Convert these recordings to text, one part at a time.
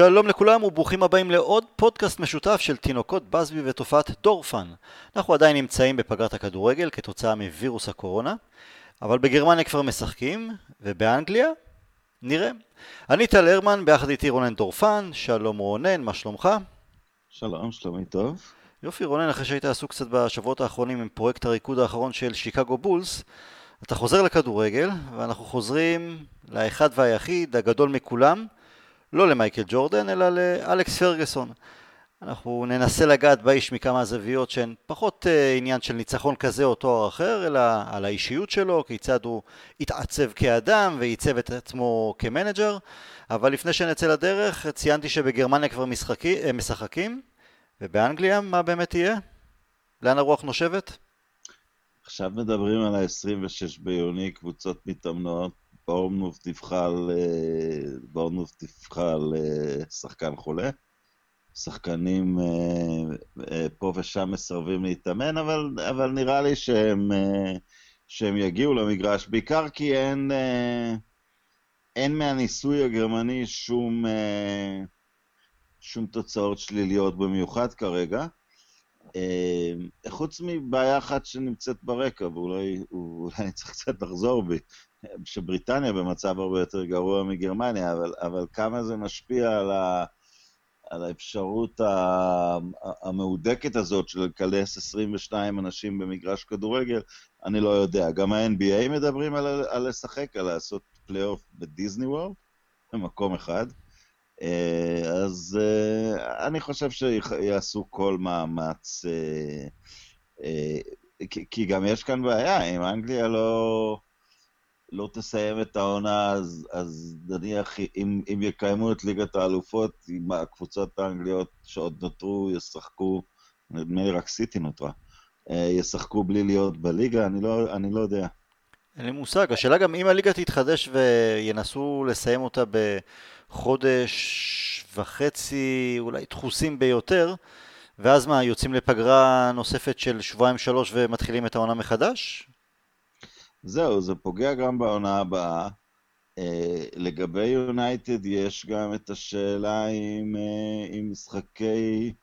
שלום לכולם וברוכים הבאים לעוד פודקאסט משותף של תינוקות בסבי ותופעת דורפן. אנחנו עדיין נמצאים בפגרת הכדורגל כתוצאה מווירוס הקורונה, אבל בגרמניה כבר משחקים, ובאנגליה נראה. אני טל הרמן, ביחד איתי רונן דורפן, שלום רונן, מה שלומך? שלום, שלומי טוב. יופי רונן, אחרי שהיית עסוק קצת בשבועות האחרונים עם פרויקט הריקוד האחרון של שיקגו בולס, אתה חוזר לכדורגל, ואנחנו חוזרים לאחד והיחיד, הגדול מכולם, לא למייקל ג'ורדן, אלא לאלכס פרגוסון. אנחנו ננסה לגעת באיש מכמה זוויות שהן פחות uh, עניין של ניצחון כזה או תואר אחר, אלא על האישיות שלו, כיצד הוא התעצב כאדם ועיצב את עצמו כמנג'ר. אבל לפני שנצא לדרך, ציינתי שבגרמניה כבר משחקי, uh, משחקים, ובאנגליה מה באמת יהיה? לאן הרוח נושבת? עכשיו מדברים על ה-26 ביוני, קבוצות מתאמנות, בורנמוף דיווחה על, בורנמוף דיווחה שחקן חולה. שחקנים אה, אה, פה ושם מסרבים להתאמן, אבל, אבל נראה לי שהם, אה, שהם יגיעו למגרש, בעיקר כי אין, אין מהניסוי הגרמני שום, שום תוצאות שליליות במיוחד כרגע. חוץ מבעיה אחת שנמצאת ברקע, ואולי אני צריך קצת לחזור בי, שבריטניה במצב הרבה יותר גרוע מגרמניה, אבל, אבל כמה זה משפיע על, ה, על האפשרות המהודקת הזאת של לכנס 22 אנשים במגרש כדורגל, אני לא יודע. גם ה-NBA מדברים על, על לשחק, על לעשות פלייאוף בדיסני וורלד, במקום אחד. אה, אז אה, אני חושב שיעשו כל מאמץ, אה, כי גם יש כאן בעיה, אם אנגליה לא... לא תסיים את העונה, אז, אז נניח אם, אם יקיימו את ליגת האלופות, אם הקבוצות האנגליות שעוד נותרו ישחקו, נדמה לי רק סיטי נותרה, אה, ישחקו בלי להיות בליגה, אני לא, אני לא יודע. אין לי מושג, השאלה גם אם הליגה תתחדש וינסו לסיים אותה בחודש וחצי, אולי דחוסים ביותר, ואז מה, יוצאים לפגרה נוספת של שבועיים שלוש ומתחילים את העונה מחדש? זהו, זה פוגע גם בעונה הבאה. Uh, לגבי יונייטד יש גם את השאלה אם, uh, אם משחקי,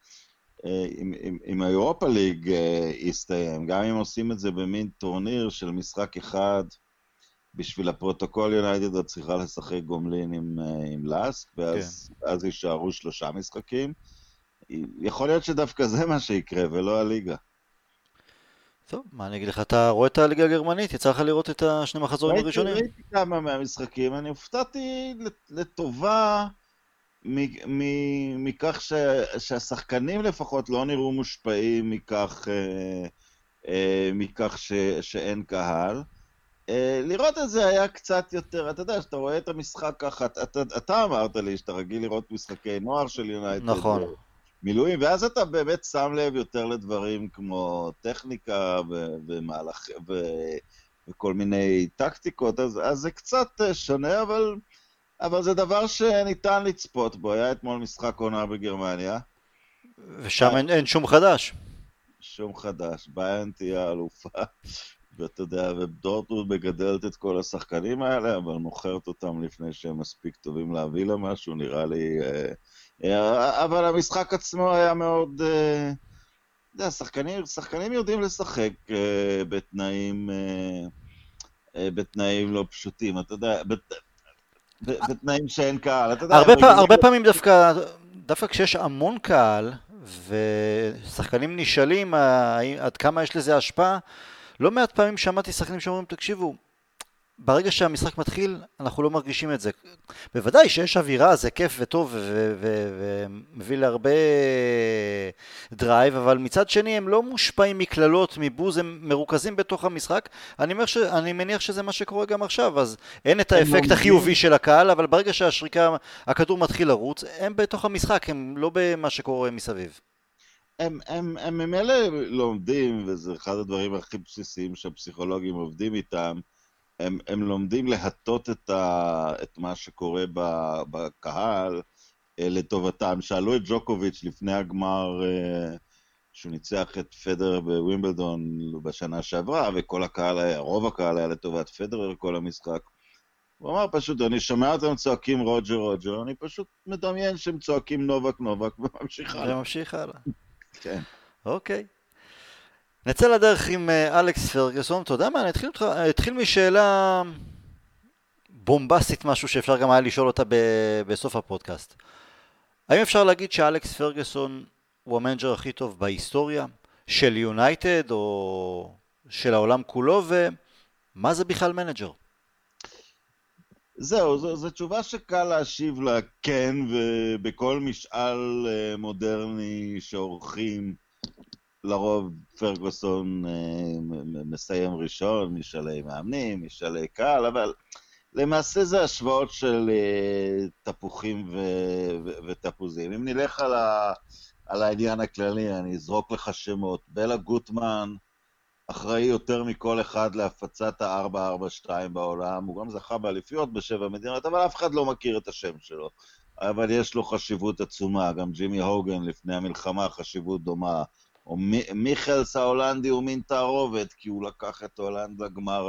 אם, אם, אם האירופה ליג uh, יסתיים, גם אם עושים את זה במין טורניר של משחק אחד, בשביל הפרוטוקול יונייטד עוד צריכה לשחק גומלין עם, uh, עם לאסק, ואז כן. יישארו שלושה משחקים. יכול להיות שדווקא זה מה שיקרה ולא הליגה. טוב, מה אני אגיד לך, אתה רואה את הליגה הגרמנית? יצא לך לראות את השני מחזורים הראשונים? ראיתי כמה מהמשחקים, אני הופתעתי לטובה מכך שהשחקנים לפחות לא נראו מושפעים מכך, אה, אה, מכך שאין קהל. אה, לראות את זה היה קצת יותר, אתה יודע, שאתה רואה את המשחק ככה, אתה אמרת לי שאתה רגיל לראות משחקי נוער של יונייטד. נכון. מילואים, ואז אתה באמת שם לב יותר לדברים כמו טכניקה ומהלך, ו... וכל מיני טקטיקות, אז, אז זה קצת אה, שונה, אבל, אבל זה דבר שניתן לצפות בו. היה אתמול משחק עונה בגרמניה. ושם אין, אין שום חדש. שום חדש. ביין תהיה אלופה, ואתה יודע, ודורטמונד מגדלת את כל השחקנים האלה, אבל מוכרת אותם לפני שהם מספיק טובים להביא לה משהו, נראה לי... אה, אבל המשחק עצמו היה מאוד... אה, אתה יודע, שחקנים, שחקנים יודעים לשחק אה, בתנאים, בתנאים לא פשוטים, אתה יודע, בתנאים שאין קהל, אתה יודע... הרבה, פעם, הרבה פעמים דווקא, דווקא כשיש המון קהל, ושחקנים נשאלים עד כמה יש לזה השפעה, לא מעט פעמים שמעתי שחקנים שאומרים, תקשיבו, ברגע שהמשחק מתחיל, אנחנו לא מרגישים את זה. בוודאי שיש אווירה, זה כיף וטוב ומביא להרבה drive, אבל מצד שני הם לא מושפעים מקללות, מבוז, הם מרוכזים בתוך המשחק. אני, ש... אני מניח שזה מה שקורה גם עכשיו, אז אין את האפקט החיובי של הקהל, אבל ברגע שהשריקה, הכדור מתחיל לרוץ, הם בתוך המשחק, הם לא במה שקורה מסביב. הם, הם, הם ממילא לומדים, וזה אחד הדברים הכי בסיסיים שהפסיכולוגים עובדים איתם, הם, הם לומדים להטות את, ה, את מה שקורה בקהל אה, לטובתם. שאלו את ג'וקוביץ' לפני הגמר, אה, שהוא ניצח את פדר בווימבלדון בשנה שעברה, וכל הקהל היה, רוב הקהל היה לטובת פדרר כל המשחק. הוא אמר פשוט, אני שומע אותם צועקים רוג'ר רוג'ר, אני פשוט מדמיין שהם צועקים נובק נובק וממשיך הלאה. וממשיך הלאה. כן. אוקיי. נצא לדרך עם אה, אלכס פרגוסון, אתה יודע מה, אני אתחיל, אתחיל משאלה בומבסטית, משהו שאפשר גם היה לשאול אותה ב- בסוף הפודקאסט. האם אפשר להגיד שאלכס פרגוסון הוא המנג'ר הכי טוב בהיסטוריה של יונייטד או של העולם כולו, ומה זה בכלל מנג'ר? זהו, זו, זו תשובה שקל להשיב לה כן, ובכל משאל אה, מודרני שעורכים, לרוב פרגוסון אה, מסיים ראשון, משאלי מאמנים, משאלי קהל, אבל למעשה זה השוואות של אה, תפוחים ו- ו- ותפוזים. אם נלך על, ה- על העניין הכללי, אני אזרוק לך שמות. בלה גוטמן, אחראי יותר מכל אחד להפצת ה-442 בעולם, הוא גם זכה באליפיות בשבע מדינות, אבל אף אחד לא מכיר את השם שלו. אבל יש לו חשיבות עצומה, גם ג'ימי הוגן לפני המלחמה חשיבות דומה. או מיכלס ההולנדי הוא מין תערובת, כי הוא לקח את הולנד לגמר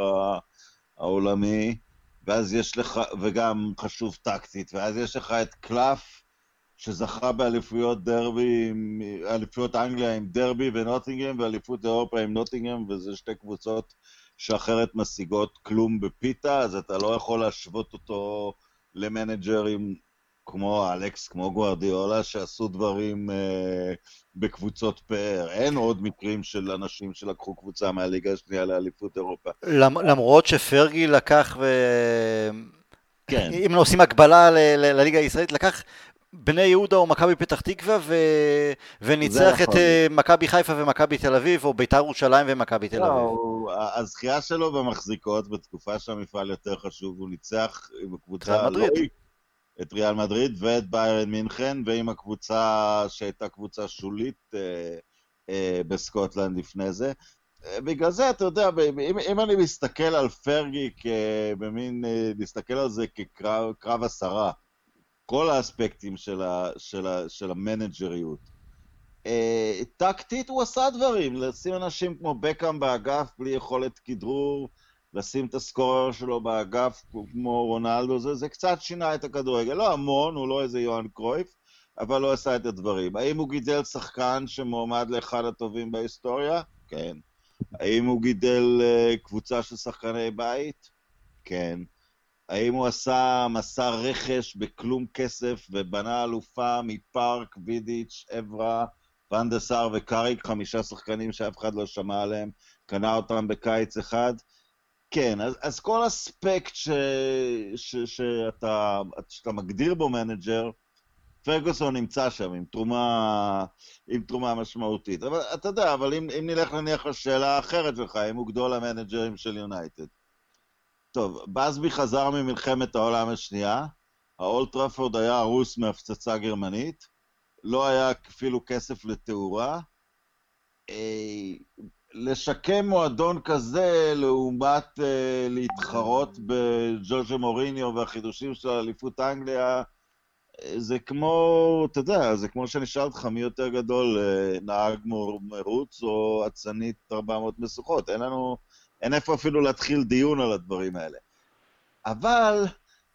העולמי, ואז יש לך, וגם חשוב טקטית, ואז יש לך את קלף, שזכה באליפויות דרבי, אליפויות אנגליה עם דרבי ונוטינגהם, ואליפות אירופה עם נוטינגהם, וזה שתי קבוצות שאחרת משיגות כלום בפיתה, אז אתה לא יכול להשוות אותו למנג'רים כמו אלכס, כמו גוארדיולה, שעשו דברים אה, בקבוצות פאר. אין עוד מקרים של אנשים שלקחו קבוצה מהליגה השנייה לאליפות אירופה. למרות שפרגי לקח ו... כן. אם עושים הקבלה לליגה הישראלית, לקח בני יהודה או מכבי פתח תקווה ו... וניצח את אה, מכבי חיפה ומכבי תל אביב, או ביתר ירושלים ומכבי תל אביב. לא, הזכייה שלו במחזיקות, בתקופה שהמפעל יותר חשוב, הוא ניצח עם קבוצה... לא... את ריאל מדריד ואת ביירן מינכן, ועם הקבוצה שהייתה קבוצה שולית אה, אה, בסקוטלנד לפני זה. אה, בגלל זה, אתה יודע, אם, אם אני מסתכל על פרגי כבמין, אה, להסתכל על זה כקרב עשרה, כל האספקטים של, ה, של, ה, של המנג'ריות. אה, טקטית הוא עשה דברים, לשים אנשים כמו בקאם באגף בלי יכולת כדרור, לשים את הסקורר שלו באגף כמו רונלדו, זה, זה קצת שינה את הכדורגל. לא המון, הוא לא איזה יוהאן קרויף, אבל לא עשה את הדברים. האם הוא גידל שחקן שמועמד לאחד הטובים בהיסטוריה? כן. האם הוא גידל uh, קבוצה של שחקני בית? כן. האם הוא עשה מסע רכש בכלום כסף ובנה אלופה מפארק, וידיץ', אברה, פנדסאר וקאריק, חמישה שחקנים שאף אחד לא שמע עליהם, קנה אותם בקיץ אחד? כן, אז, אז כל אספקט ש, ש, שאתה, שאתה מגדיר בו מנג'ר, פרגוסון נמצא שם עם תרומה, עם תרומה משמעותית. אבל אתה יודע, אבל אם, אם נלך נניח לשאלה האחרת שלך, אם הוא גדול המנג'רים של יונייטד. טוב, בסבי חזר ממלחמת העולם השנייה, האולד טראפורד היה הרוס מהפצצה גרמנית, לא היה אפילו כסף לתאורה. אה, לשקם מועדון כזה לעומת uh, להתחרות בג'וז'ה מוריניו והחידושים של אליפות אנגליה, אה, זה כמו, אתה יודע, זה כמו שאני אשאל אותך מי יותר גדול, uh, נהג מרוץ או אצנית 400 משוכות. אין לנו, אין איפה אפילו להתחיל דיון על הדברים האלה. אבל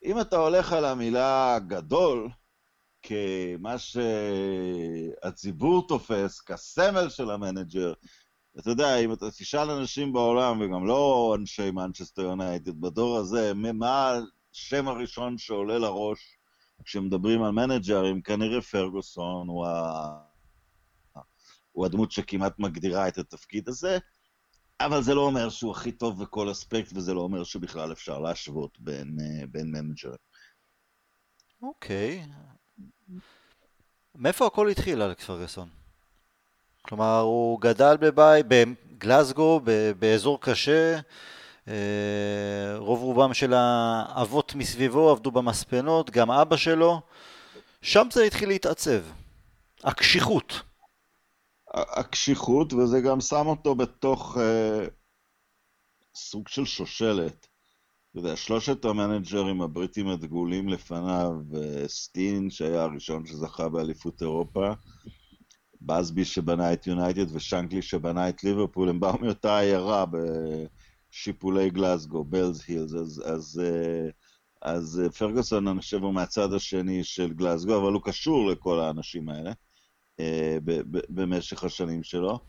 אם אתה הולך על המילה גדול, כמה שהציבור תופס, כסמל של המנג'ר, אתה יודע, אם אתה תשאל אנשים בעולם, וגם לא אנשי מנצ'סטר יונייטד, בדור הזה, מה השם הראשון שעולה לראש כשמדברים על מנג'רים, כנראה פרגוסון הוא, ה... הוא הדמות שכמעט מגדירה את התפקיד הזה, אבל זה לא אומר שהוא הכי טוב בכל אספקט, וזה לא אומר שבכלל אפשר להשוות בין, אה, בין מנג'רים. אוקיי. מאיפה הכל התחיל, אלכס פרגוסון? כלומר, הוא גדל בבית, בגלסגו, באזור קשה, אה, רוב רובם של האבות מסביבו עבדו במספנות, גם אבא שלו, שם זה התחיל להתעצב. הקשיחות. הקשיחות, וזה גם שם אותו בתוך אה, סוג של שושלת. אתה יודע, שלושת המנג'רים הבריטים הדגולים לפניו, אה, סטין, שהיה הראשון שזכה באליפות אירופה, בסבי שבנה את יונייטד ושנקלי שבנה את ליברפול, הם באו מאותה עיירה בשיפולי גלסגו, בלז הילס, אז, אז uh, אז אה, פרגוסון, אני חושב, הוא מהצד השני של גלאזגו, אבל הוא קשור לכל האנשים האלה אה, במשך השנים שלו.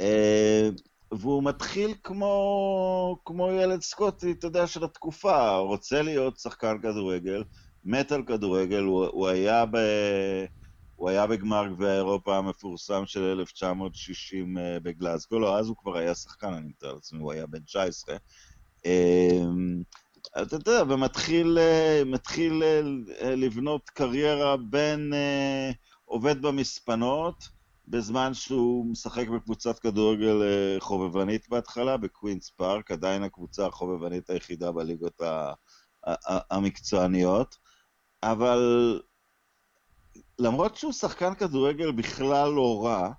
אה, והוא מתחיל כמו, כמו ילד סקוטי, אתה יודע, של התקופה, רוצה להיות שחקן כדורגל, מת על כדורגל, הוא, הוא היה ב... הוא היה בגמר גביע אירופה המפורסם של 1960 בגלאזגו, לא, אז הוא כבר היה שחקן, אני מתאר לעצמי, הוא היה בן 19. אתה יודע, ומתחיל מתחיל לבנות קריירה בין עובד במספנות, בזמן שהוא משחק בקבוצת כדורגל חובבנית בהתחלה, בקווינס פארק, עדיין הקבוצה החובבנית היחידה בליגות המקצועניות, אבל למרות שהוא שחקן כדורגל בכלל לא רע,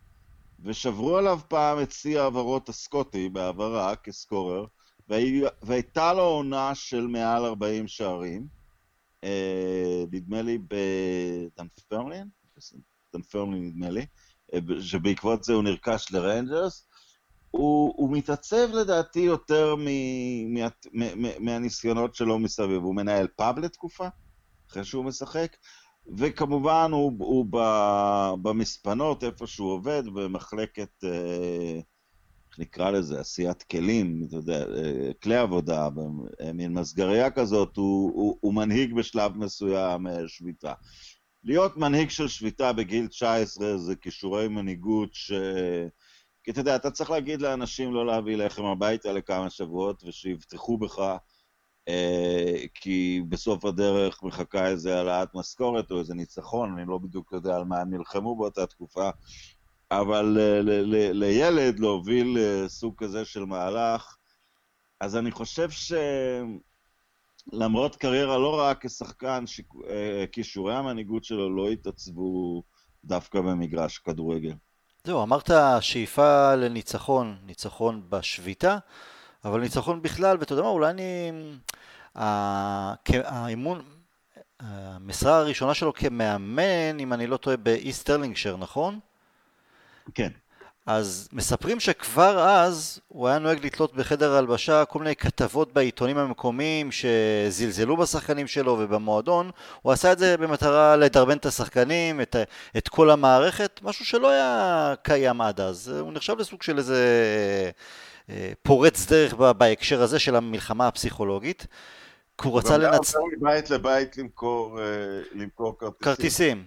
ושברו עליו פעם את שיא העברות הסקוטי בעברה כסקורר, והייתה לו עונה של מעל 40 שערים, אה, נדמה לי בדנפרלין, דנפרמלין נדמה לי, אה, שבעקבות זה הוא נרכש לריינג'רס. הוא, הוא מתעצב לדעתי יותר מ, מה, מהניסיונות שלו מסביב. הוא מנהל פאב לתקופה, אחרי שהוא משחק, וכמובן הוא, הוא במספנות, איפה שהוא עובד, במחלקת... אה, איך נקרא לזה, עשיית כלים, אתה יודע, אה, כלי עבודה, מין מסגריה כזאת, הוא, הוא, הוא מנהיג בשלב מסוים אה, שביתה. להיות מנהיג של שביתה בגיל 19 זה כישורי מנהיגות ש... כי אתה יודע, אתה צריך להגיד לאנשים לא להביא לחם הביתה לכמה שבועות ושיבטחו בך, כי בסוף הדרך מחכה איזה העלאת משכורת או איזה ניצחון, אני לא בדיוק יודע על מה הם נלחמו באותה תקופה, אבל אה, לילד להוביל אה, סוג כזה של מהלך, אז אני חושב שלמרות קריירה לא רעה כשחקן, אה, כישורי המנהיגות שלו לא התעצבו דווקא במגרש כדורגל. זהו, אמרת שאיפה לניצחון, ניצחון בשביתה, אבל ניצחון בכלל, ואתה יודע מה, אולי אני... האימון, המשרה הראשונה שלו כמאמן, אם אני לא טועה, באיסט סטרלינגשר, נכון? כן. אז מספרים שכבר אז הוא היה נוהג לתלות בחדר הלבשה כל מיני כתבות בעיתונים המקומיים שזלזלו בשחקנים שלו ובמועדון, הוא עשה את זה במטרה לדרבן את השחקנים, את, את כל המערכת, משהו שלא היה קיים עד אז, הוא נחשב לסוג של איזה פורץ דרך בהקשר הזה של המלחמה הפסיכולוגית. כי הוא רצה לנצח... הוא גם מבית לבית למכור, אה, למכור כרטיסים. כרטיסים.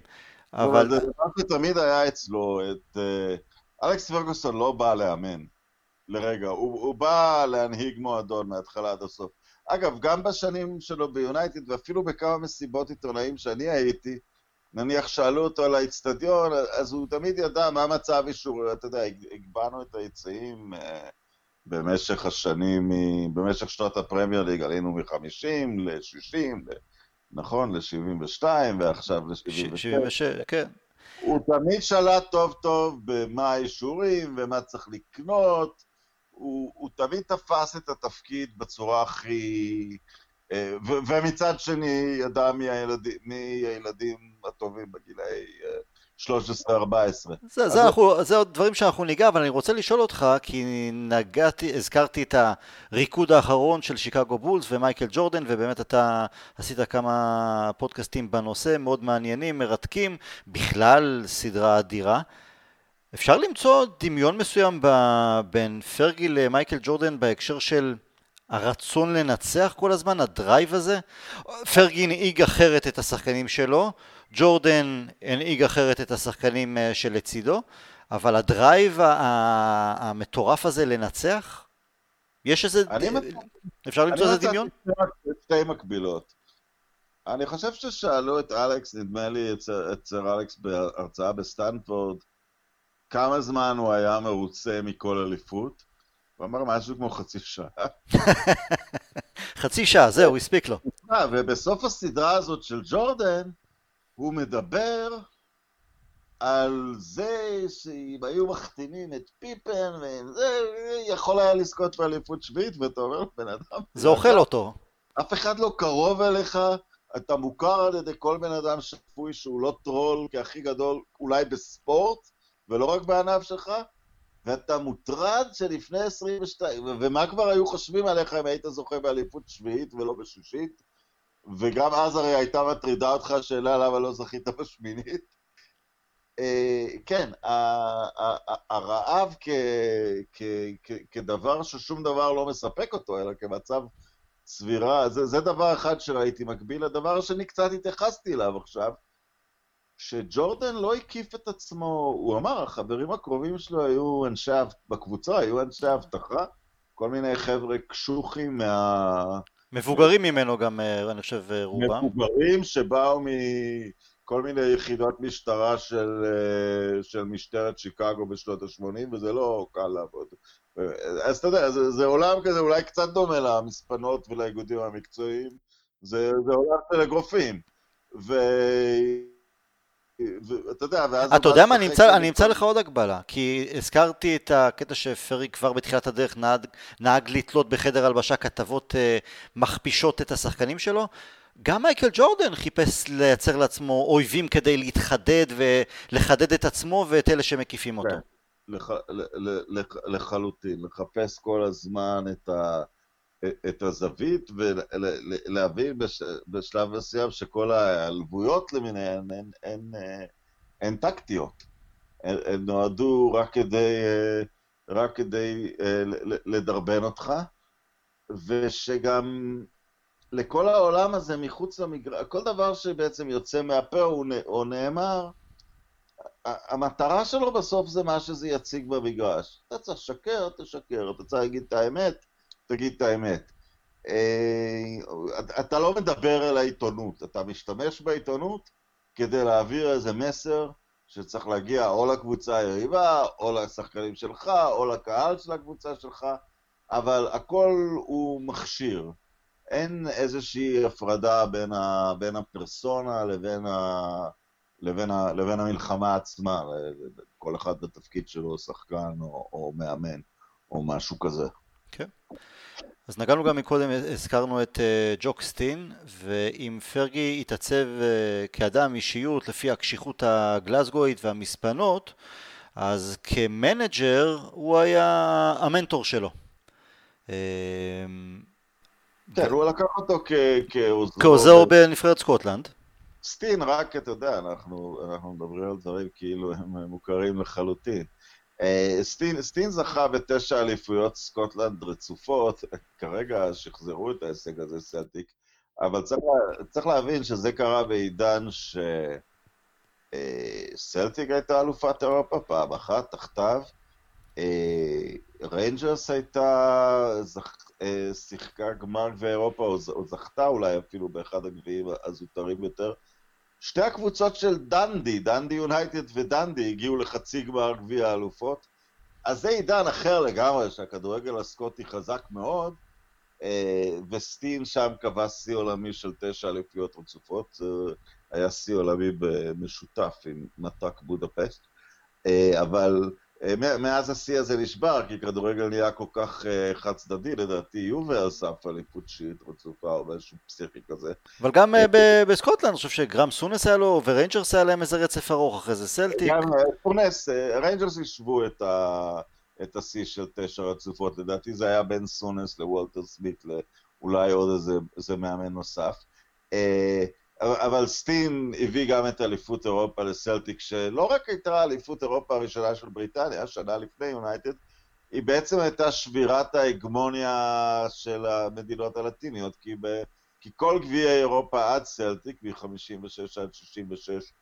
אבל... זה דבר שתמיד היה אצלו, את... אה, אלכס פרגוסון לא בא לאמן לרגע, הוא, הוא בא להנהיג מועדון מההתחלה עד הסוף. אגב, גם בשנים שלו ביונייטד, ואפילו בכמה מסיבות עיתונאים שאני הייתי, נניח שאלו אותו על האיצטדיון, אז הוא תמיד ידע מה מצב אישור, אתה יודע, הגבהנו את היציעים אה, במשך השנים, במשך שנות הפרמייר ליג, עלינו מ-50 ל-60, נכון, ל-72 ועכשיו ל-76. כן. הוא תמיד שלט טוב טוב במה האישורים ומה צריך לקנות. הוא, הוא תמיד תפס את התפקיד בצורה הכי... אה, ומצד שני ידע מי הילדים, מי הילדים הטובים בגילאי אה, 13-14. זה, זה, אנחנו, זה עוד דברים שאנחנו ניגע, אבל אני רוצה לשאול אותך, כי נגעתי, הזכרתי את הריקוד האחרון של שיקגו בולס ומייקל ג'ורדן, ובאמת אתה עשית כמה פודקאסטים בנושא, מאוד מעניינים, מרתקים, בכלל סדרה אדירה. אפשר למצוא דמיון מסוים בין פרגי למייקל ג'ורדן בהקשר של הרצון לנצח כל הזמן, ה drive הזה? פרגי הנהיג אחרת את השחקנים שלו, ג'ורדן הנהיג אחרת את השחקנים אה, שלצידו, אבל ה drive המטורף הזה לנצח, יש איזה... אפשר למצוא איזה דמיון? אני שתי מקבילות. אני חושב ששאלו את אלכס, נדמה לי אצל אלכס בהרצאה בסטנפורד, כמה זמן הוא היה מרוצה מכל אליפות. הוא אמר משהו כמו חצי שעה. חצי שעה, זהו, הספיק לו. ובסוף הסדרה הזאת של ג'ורדן, הוא מדבר על זה שאם היו מחתימים את פיפן, וזה יכול היה לזכות באליפות שביעית, ואתה אומר, בן אדם... זה אוכל אותו. אף אחד לא קרוב אליך, אתה מוכר על ידי כל בן אדם שפוי שהוא לא טרול כהכי גדול, אולי בספורט, ולא רק בענף שלך, ואתה מוטרד שלפני 22, ומה כבר היו חושבים עליך אם היית זוכה באליפות שביעית ולא בשישית? וגם אז הרי הייתה מטרידה אותך השאלה למה לא זכית בשמינית. אה, כן, הרעב כדבר ששום דבר לא מספק אותו, אלא כמצב צבירה, זה, זה דבר אחד שראיתי מקביל. הדבר השני, קצת התייחסתי אליו עכשיו, שג'ורדן לא הקיף את עצמו, הוא אמר, החברים הקרובים שלו היו אנשי, בקבוצה היו אנשי אבטחה, כל מיני חבר'ה קשוחים מה... מבוגרים ממנו גם, אה, אני חושב, אה, רובם. מבוגרים שבאו מכל מיני יחידות משטרה של, אה, של משטרת שיקגו בשנות ה-80, וזה לא קל לעבוד. אז אתה יודע, זה, זה עולם כזה אולי קצת דומה למספנות ולאיגודים המקצועיים, זה, זה עולם של אגרופים. ואתה יודע, ואז... אתה יודע מה, אני אמצא, אני אמצא לך עוד הגבלה, כי הזכרתי את הקטע שפרי כבר בתחילת הדרך נהג, נהג לתלות בחדר הלבשה כתבות אה, מכפישות את השחקנים שלו. גם מייקל ג'ורדן חיפש לייצר לעצמו אויבים כדי להתחדד ולחדד את עצמו ואת אלה שמקיפים אותו. כן, לח, לח, לחלוטין, לחפש כל הזמן את ה... את הזווית ולהבין בש, בשלב מסוים שכל ההלוויות למיניהן הן, הן, הן, הן טקטיות. הן, הן נועדו רק כדי, רק כדי לדרבן אותך, ושגם לכל העולם הזה מחוץ למגרש, כל דבר שבעצם יוצא מהפה או נאמר, המטרה שלו בסוף זה מה שזה יציג במגרש. אתה צריך לשקר, תשקר, אתה צריך להגיד את האמת, תגיד את האמת. אה, אתה לא מדבר אל העיתונות, אתה משתמש בעיתונות כדי להעביר איזה מסר שצריך להגיע או לקבוצה היריבה, או לשחקנים שלך, או לקהל של הקבוצה שלך, אבל הכל הוא מכשיר. אין איזושהי הפרדה בין, ה, בין הפרסונה לבין, ה, לבין, ה, לבין המלחמה עצמה, כל אחד בתפקיד שלו, שחקן או, או מאמן או משהו כזה. כן. אז נגענו גם מקודם, הזכרנו את uh, ג'וק סטין, ואם פרגי התעצב uh, כאדם, אישיות, לפי הקשיחות הגלסגואית והמספנות, אז כמנג'ר הוא היה המנטור שלו. אה, כן, הוא לקח אותו כעוזרו. כעוזרו בנבחרת סקוטלנד. סטין, רק, אתה יודע, אנחנו מדברים על דברים כאילו הם מוכרים לחלוטין. אה, סטין, סטין זכה בתשע אליפויות סקוטלנד רצופות, כרגע שחזרו את ההישג הזה סלטיק, אבל צריך, צריך להבין שזה קרה בעידן שסלטיק אה, הייתה אלופת אירופה פעם אחת, תחתיו, אה, ריינג'רס הייתה, זכ, שיחקה גמר גביע אירופה, או זכתה אולי אפילו באחד הגביעים הזוטרים יותר, שתי הקבוצות של דנדי, דנדי יונייטד ודנדי, הגיעו לחצי גמר גביע האלופות. אז זה עידן אחר לגמרי, שהכדורגל הסקוטי חזק מאוד, אה, וסטין שם קבע שיא עולמי של תשע אליפיות רצופות, אה, היה שיא עולמי משותף עם מת"ק בודפשט, אה, אבל מאז השיא הזה נשבר, כי כדורגל נהיה כל כך אה, חד צדדי, לדעתי יובה אספה אליפות תשיעית רצופה או משהו פסיכי כזה. אבל גם אה, בסקוטלנד, אני חושב שגראם סונס היה לו, וריינג'רס היה להם איזה רצף ארוך אחרי זה, סלטיק. גם סונס, ריינג'רס השוו את השיא של תשע רצופות, לדעתי זה היה בין סונס לוולטר סמית, לאולי עוד איזה מאמן נוסף. אבל סטין הביא גם את אליפות אירופה לסלטיק, שלא רק הייתה אליפות אירופה הראשונה של בריטניה, שנה לפני יונייטד, היא בעצם הייתה שבירת ההגמוניה של המדינות הלטיניות, כי, ב, כי כל גביעי אירופה עד סלטיק, מ-56 עד 66,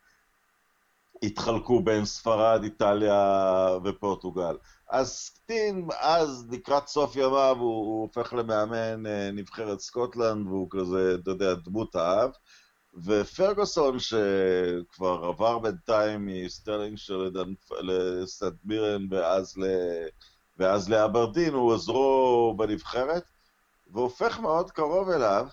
התחלקו בין ספרד, איטליה ופורטוגל. אז סטין, אז לקראת סוף ימיו, הוא, הוא הופך למאמן אה, נבחרת סקוטלנד, והוא כזה, אתה יודע, דמות האב. ופרגוסון, שכבר עבר בינתיים מסטרלינג של לסנט מירן ואז, ל... ואז לאברדין, הוא עוזרו בנבחרת, והופך מאוד קרוב אליו.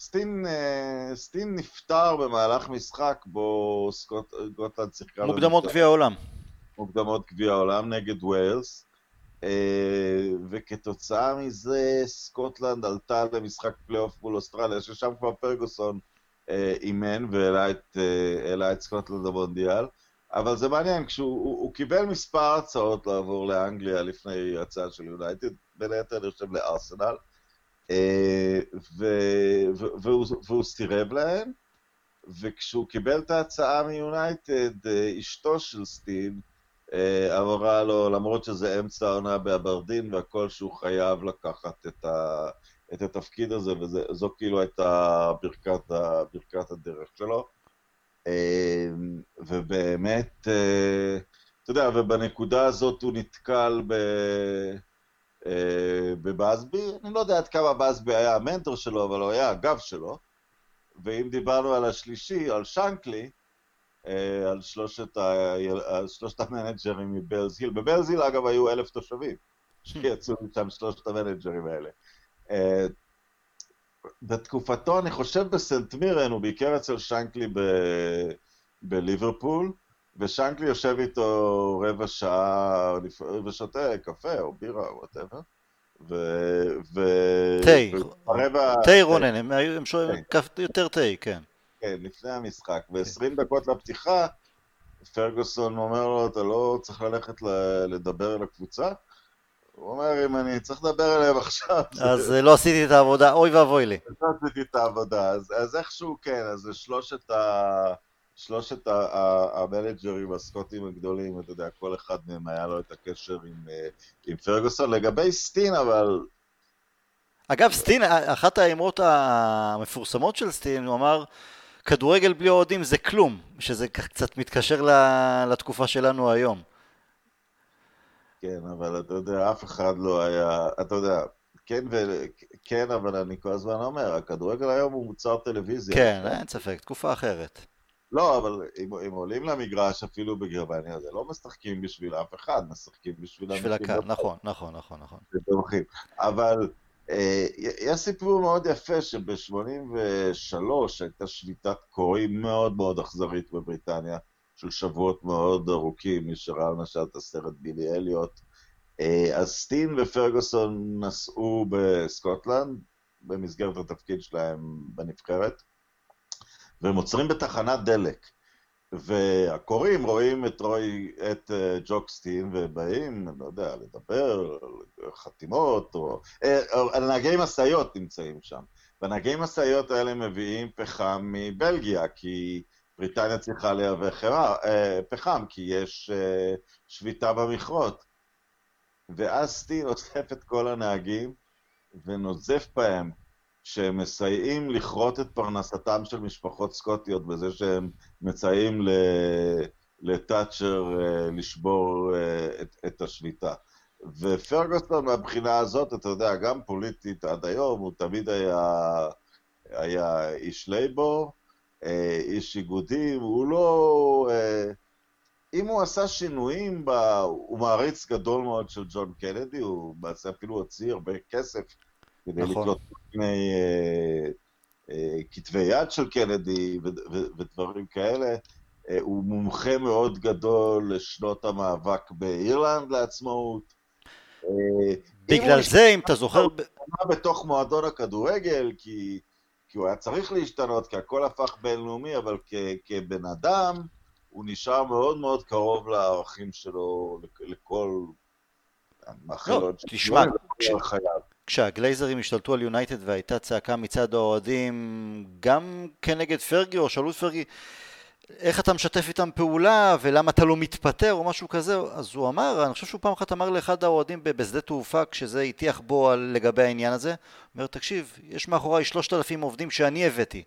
סטין, אה, סטין נפטר במהלך משחק בו סקוטלנד שיחקה... מוקדמות גביע העולם. מוקדמות גביע העולם נגד וויילס, אה, וכתוצאה מזה סקוטלנד עלתה למשחק פלייאוף מול אוסטרליה, ששם כבר פרגוסון אימן והעלה את, אה, את סקוטלנד למונדיאל. אבל זה מעניין, כשהוא הוא, הוא קיבל מספר הצעות לעבור לאנגליה לפני הצעה של יונייטד, בין היתר אני חושב לארסנל, והוא סירב להן, וכשהוא קיבל את ההצעה מיונייטד, אשתו של סטין אמרה לו, למרות שזה אמצע העונה באברדין והכל, שהוא חייב לקחת את, ה, את התפקיד הזה, וזו כאילו הייתה ברכת, ברכת הדרך שלו. ובאמת, אתה יודע, ובנקודה הזאת הוא נתקל ב... בבאזבי, אני לא יודע עד כמה באזבי היה המנטור שלו, אבל הוא היה הגב שלו. ואם דיברנו על השלישי, על שנקלי, אה, על שלושת, ה... על שלושת המנג'רים מבלז היל, בבלז היל אגב היו אלף תושבים, שיצאו משם שלושת המנג'רים האלה. אה, בתקופתו, אני חושב בסנט מירן, הוא ביקר אצל שנקלי ב... בליברפול, ושנקלי יושב איתו רבע שעה ושותה קפה או בירה או whatever. ו... ו... תה, תה רונן, הם היו שותים יותר תה, כן. כן, לפני המשחק, ו-20 דקות לפתיחה, פרגוסון אומר לו, אתה לא צריך ללכת לדבר על הקבוצה? הוא אומר, אם אני צריך לדבר עליהם עכשיו... אז לא עשיתי את העבודה, אוי ואבוי לי. לא עשיתי את העבודה, אז איכשהו כן, אז שלושת ה... שלושת המנג'רים הסקוטים הגדולים, אתה יודע, כל אחד מהם היה לו את הקשר עם, אה, עם פרגוסון. לגבי סטין, אבל... אגב, סטין, אחת האמרות המפורסמות של סטין, הוא אמר, כדורגל בלי אוהדים זה כלום, שזה קצת מתקשר לתקופה שלנו היום. כן, אבל אתה יודע, אף אחד לא היה, אתה יודע, כן, ו... כן, אבל אני כל הזמן אומר, הכדורגל היום הוא מוצר טלוויזיה. כן, אין ספק, תקופה אחרת. לא, אבל אם, אם עולים למגרש אפילו בגרמניה, זה לא משחקים בשביל אף אחד, משחקים בשביל... בשביל הקהל, נכון, נכון, נכון, נכון. אבל אה, יש סיפור מאוד יפה שב-83 הייתה שביתת קוראים מאוד מאוד אכזרית בבריטניה, של שבועות מאוד ארוכים, מי שראה למשל את הסרט בילי אליוט. אה, אז סטין ופרגוסון נסעו בסקוטלנד, במסגרת התפקיד שלהם בנבחרת. והם עוצרים בתחנת דלק. והקוראים רואים את רוי, את uh, ג'וקסטין, ובאים, אני לא יודע, לדבר חתימות, או... Uh, נהגי משאיות נמצאים שם. והנהגי משאיות האלה מביאים פחם מבלגיה, כי בריטניה צריכה לייבא uh, פחם, כי יש uh, שביתה במכרות. ואז סטין אוסף את כל הנהגים ונוזף בהם שהם מסייעים לכרות את פרנסתם של משפחות סקוטיות בזה שהם מסייעים לטאצ'ר אה, לשבור אה, את, את השליטה. ופרגוסטון מהבחינה הזאת, אתה יודע, גם פוליטית עד היום, הוא תמיד היה, היה איש לייבור, אה, איש איגודים, הוא לא... אם הוא עשה שינויים, ב... הוא מעריץ גדול מאוד של ג'ון קנדי, הוא אפילו הוציא הרבה כסף כדי נכון. לקלוט מיני אה, אה, כתבי יד של קנדי ו- ו- ודברים כאלה. אה, הוא מומחה מאוד גדול לשנות המאבק באירלנד לעצמאות. אה, בגלל זה, אם אתה זוכר... הוא בתוך מועדון הכדורגל, כי, כי הוא היה צריך להשתנות, כי הכל הפך בינלאומי, אבל כ, כבן אדם, הוא נשאר מאוד מאוד קרוב לערכים שלו, לכל... לא, תשמע, כש... כשהגלייזרים השתלטו על יונייטד והייתה צעקה מצד האוהדים גם כנגד פרגי או שאלו פרגי איך אתה משתף איתם פעולה ולמה אתה לא מתפטר או משהו כזה אז הוא אמר, אני חושב שהוא פעם אחת אמר לאחד האוהדים בשדה תעופה כשזה הטיח בו על, לגבי העניין הזה אומר תקשיב יש מאחוריי שלושת אלפים עובדים שאני הבאתי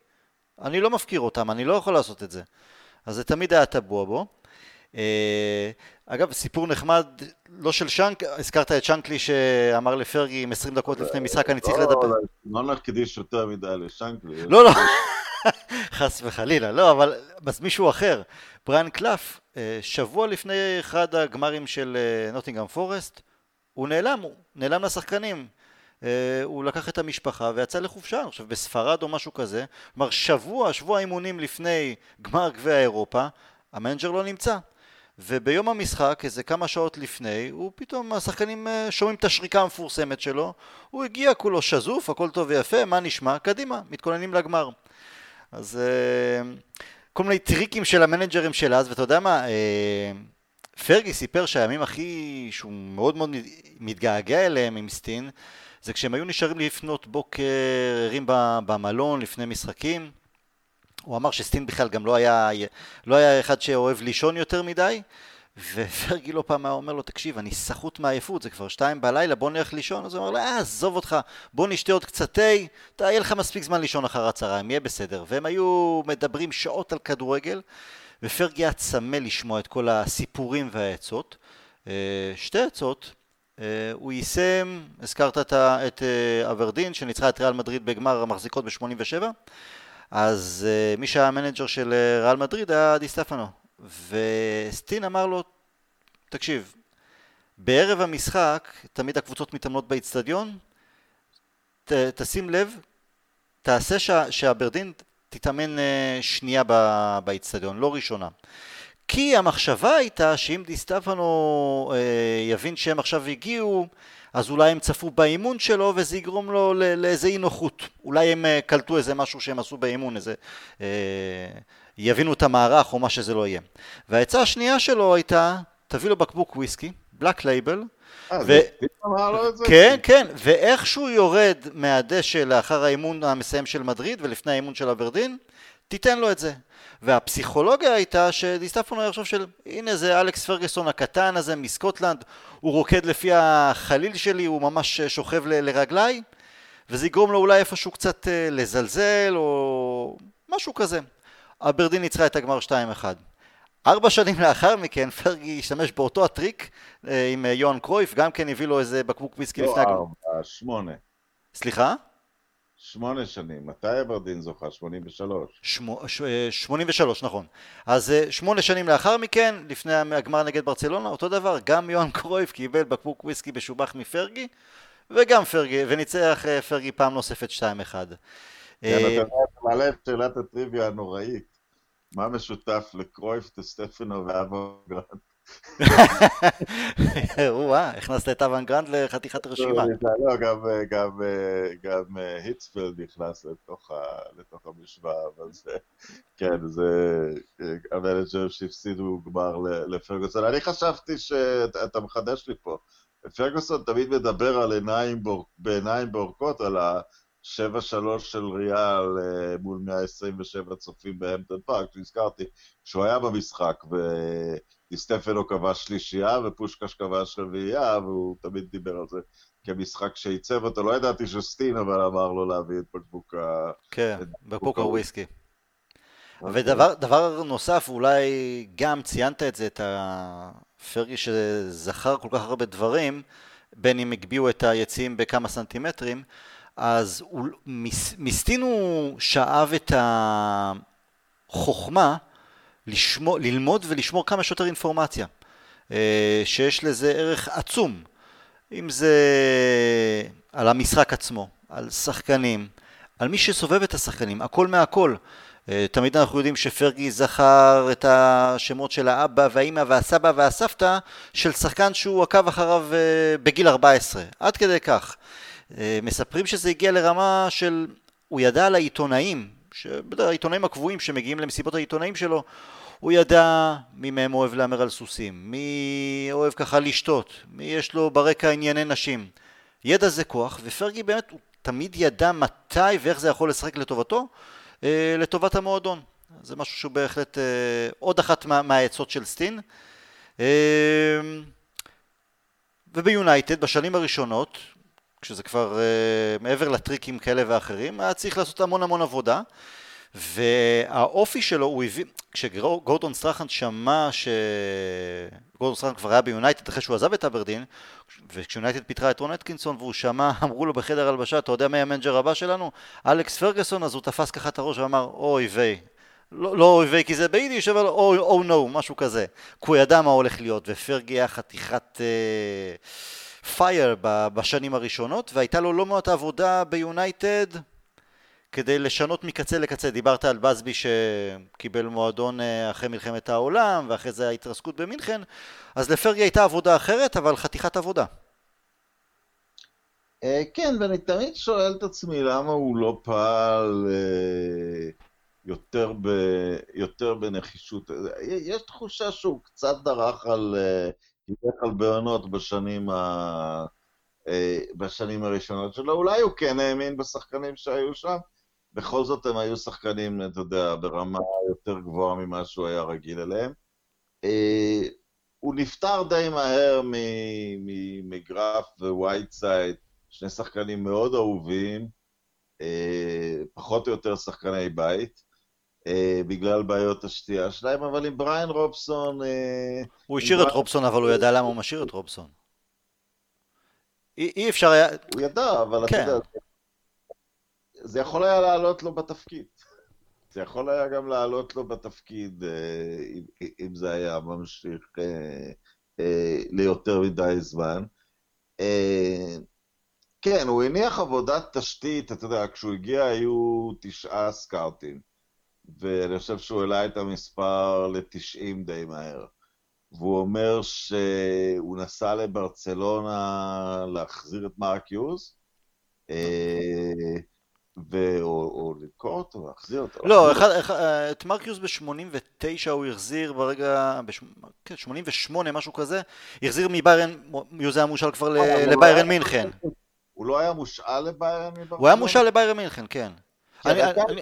אני לא מפקיר אותם, אני לא יכול לעשות את זה אז זה תמיד היה טבוע בו אה, אגב, סיפור נחמד, לא של שנק, הזכרת את שנקלי שאמר לפרגי עם 20 דקות לפני משחק, אני צריך לדבר. לא נקדיש יותר מדי לשנקלי. לא, לא, חס וחלילה, לא, אבל מישהו אחר, בריאן קלף, אה, שבוע לפני אחד הגמרים של נוטינגרם פורסט, הוא נעלם, הוא נעלם לשחקנים. הוא לקח את המשפחה ויצא לחופשה, חושב בספרד או משהו כזה. כלומר, שבוע, שבוע אימונים לפני גמר גביע אירופה, המנג'ר לא נמצא. וביום המשחק, איזה כמה שעות לפני, הוא פתאום, השחקנים אה, שומעים את השריקה המפורסמת שלו, הוא הגיע כולו שזוף, הכל טוב ויפה, מה נשמע? קדימה, מתכוננים לגמר. אז אה, כל מיני טריקים של המנג'רים של אז, ואתה יודע מה, אה, פרגי סיפר שהימים הכי, שהוא מאוד מאוד מתגעגע אליהם עם סטין, זה כשהם היו נשארים לפנות בוקר, ערים במלון לפני משחקים. הוא אמר שסטין בכלל גם לא היה, לא היה אחד שאוהב לישון יותר מדי, ופרגי לא פעם היה אומר לו, תקשיב, אני סחוט מעייפות, זה כבר שתיים בלילה, בוא נלך לישון. אז הוא אמר לו, אה, עזוב אותך, בוא נשתה עוד קצת תה, יהיה לך מספיק זמן לישון אחר הצהריים, יהיה בסדר. והם היו מדברים שעות על כדורגל, ופרגי היה צמא לשמוע את כל הסיפורים והעצות. אה, שתי עצות, אה, הוא יישם, הזכרת את אה, אברדין, שניצחה את ריאל מדריד בגמר המחזיקות ב-87, אז מי שהיה המנג'ר של ריאל מדריד היה די סטפנו. וסטין אמר לו, תקשיב, בערב המשחק תמיד הקבוצות מתאמנות באיצטדיון, תשים לב, תעשה שה, שאברדין תתאמן שנייה באיצטדיון, לא ראשונה. כי המחשבה הייתה שאם דיסטפנו אה, יבין שהם עכשיו הגיעו, אז אולי הם צפו באימון שלו וזה יגרום לו לאיזה אי נוחות. אולי הם אה, קלטו איזה משהו שהם עשו באימון, איזה... אה, יבינו את המערך או מה שזה לא יהיה. והעצה השנייה שלו הייתה, תביא לו בקבוק וויסקי, Black Label, אה, ו... כן, כן, ואיכשהו יורד מהדשא לאחר האימון המסיים של מדריד ולפני האימון של אברדין, תיתן לו את זה. והפסיכולוגיה הייתה שדיסטפנו היה חושב של הנה זה אלכס פרגסון הקטן הזה מסקוטלנד, הוא רוקד לפי החליל שלי, הוא ממש שוכב ל- לרגליי, וזה יגרום לו אולי איפשהו קצת אה, לזלזל או משהו כזה. אברדין ניצחה את הגמר 2-1. ארבע שנים לאחר מכן פרגי השתמש באותו הטריק אה, עם אה, יוהאן קרויף, גם כן הביא לו איזה בקבוק וויסקי לפני... לא ארבע, שמונה. סליחה? שמונה שנים, מתי אברדין זוכה? 83. שמו, ש, 83, נכון. אז אה, שמונה שנים לאחר מכן, לפני הגמר נגד ברצלונה, אותו דבר, גם יוהאן קרויף קיבל בקבוק וויסקי משובח מפרגי, וגם פרגי, וניצח אה, פרגי פעם נוספת 2-1. כן, אתה יודע, אתה מעלה את שאלת הטריוויה הנוראית. מה משותף לקרויף, טסטפנו ואבו או-אה, הכנסת את אבן לחתיכת הרשימה. לא, גם היטספלד נכנס לתוך המשוואה, אבל זה, כן, זה המנג'ר שהפסידו גמר לפרגוסון. אני חשבתי שאתה מחדש לי פה. פרגוסון תמיד מדבר על עיניים בעיניים בורקות, על ה-7-3 של ריאל מול 127 צופים בהמפטון פארק, שהזכרתי שהוא היה במשחק, דיסטפנו כבש שלישייה ופושקש כבש רביעייה, והוא תמיד דיבר על זה כמשחק שעיצב אותו. לא ידעתי שסטין, אבל אמר לו להביא את בקבוק ה... כן, בקבוק הוויסקי. אוקיי. ודבר נוסף, אולי גם ציינת את זה, את הפרגי שזכר כל כך הרבה דברים, בין אם הגביהו את היציאים בכמה סנטימטרים, אז הוא שאב את החוכמה לשמור, ללמוד ולשמור כמה שיותר אינפורמציה, אה, שיש לזה ערך עצום, אם זה על המשחק עצמו, על שחקנים, על מי שסובב את השחקנים, הכל מהכל. אה, תמיד אנחנו יודעים שפרגי זכר את השמות של האבא והאימא והסבא והסבתא של שחקן שהוא עקב אחריו אה, בגיל 14, עד כדי כך. מספרים שזה הגיע לרמה של, הוא ידע על העיתונאים, העיתונאים הקבועים שמגיעים למסיבות העיתונאים שלו, הוא ידע מי מהם אוהב להמר על סוסים, מי אוהב ככה לשתות, מי יש לו ברקע ענייני נשים. ידע זה כוח, ופרגי באמת הוא תמיד ידע מתי ואיך זה יכול לשחק לטובתו, אה, לטובת המועדון. זה משהו שהוא בהחלט אה, עוד אחת מה, מהעצות של סטין. אה, וביונייטד בשנים הראשונות, כשזה כבר אה, מעבר לטריקים כאלה ואחרים, היה צריך לעשות המון המון עבודה. והאופי שלו, הוא הביא, כשגורדון סטרחן שמע שגורדון סטרחן כבר היה ביונייטד אחרי שהוא עזב את אברדין, וכשיונייטד פיתרה את רון אטקינסון והוא שמע, אמרו לו בחדר הלבשה, אתה יודע מי המנג'ר הבא שלנו? אלכס פרגוסון, אז הוא תפס ככה את הראש ואמר, אוי ויי. לא, לא אוי ויי כי זה ביידיש, אבל או נו, משהו כזה. כי הוא ידע מה הולך להיות, ופרגי היה חתיכת... פייר בשנים הראשונות, והייתה לו לא מעט עבודה ביונייטד, כדי לשנות מקצה לקצה. דיברת על בסבי שקיבל מועדון אה, אחרי מלחמת העולם, ואחרי זה ההתרסקות במינכן, אז לפרגי הייתה עבודה אחרת, אבל חתיכת עבודה. אה, כן, ואני תמיד שואל את עצמי למה הוא לא פעל אה, יותר, ב, יותר בנחישות. יש תחושה שהוא קצת דרך על, דרך על בעונות בשנים ה... אה, בשנים הראשונות שלו, אולי הוא כן האמין בשחקנים שהיו שם, בכל זאת הם היו שחקנים, אתה יודע, ברמה יותר גבוהה ממה שהוא היה רגיל אליהם. אה, הוא נפטר די מהר ממגרת' ווייטסייד, שני שחקנים מאוד אהובים, אה, פחות או יותר שחקני בית, אה, בגלל בעיות השתייה שלהם, אבל עם בריאן רובסון... הוא השאיר את רובסון, אבל הוא ידע למה הוא משאיר את רובסון. אי אפשר היה... הוא ידע, אבל כן. אתה יודע, זה יכול היה לעלות לו בתפקיד. זה יכול היה גם לעלות לו בתפקיד אה, אם, אם זה היה ממשיך אה, אה, ליותר מדי זמן. אה, כן, הוא הניח עבודת תשתית, אתה יודע, כשהוא הגיע היו תשעה סקאוטים, ואני חושב שהוא העלה את המספר ל-90 די מהר. והוא אומר שהוא נסע לברצלונה להחזיר את מרק יוז, אה, ו... או, או למכור אותו, להחזיר אותו. לא, אחד, אחד, את מרקיוס ב-89 הוא החזיר ברגע, ב כן, 88, משהו כזה, החזיר מביירן, יוזי היה מושל כבר לביירן מינכן. הוא לא היה מושאל לביירן מברצלונה? הוא היה מושאל לביירן מינכן, כן. כן אני, אני...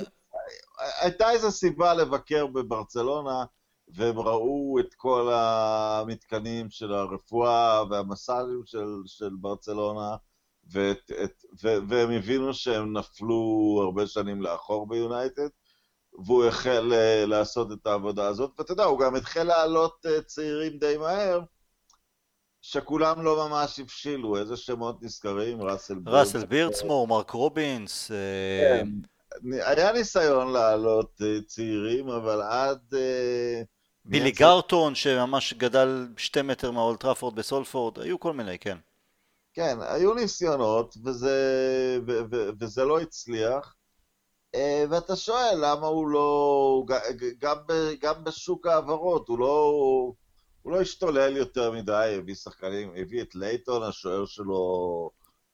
הייתה איזו סיבה לבקר בברצלונה, והם ראו את כל המתקנים של הרפואה והמסאז'ים של, של ברצלונה, ואת, את, ו, והם הבינו שהם נפלו הרבה שנים לאחור ביונייטד, והוא החל uh, לעשות את העבודה הזאת, ואתה יודע, הוא גם התחיל להעלות uh, צעירים די מהר, שכולם לא ממש הבשילו, איזה שמות נזכרים? ראסל בירדסמור, מרק רובינס. אה, כן. היה ניסיון להעלות צעירים, אבל עד... בילי גרטון, שממש גדל שתי מטר מהאולטראפורד בסולפורד, היו כל מיני, כן. כן, היו ניסיונות, וזה, ו, ו, וזה לא הצליח. אה, ואתה שואל למה הוא לא, גם, גם בשוק ההעברות, הוא לא, הוא לא השתולל יותר מדי, הביא שחקנים, הביא את לייטון, השוער שלו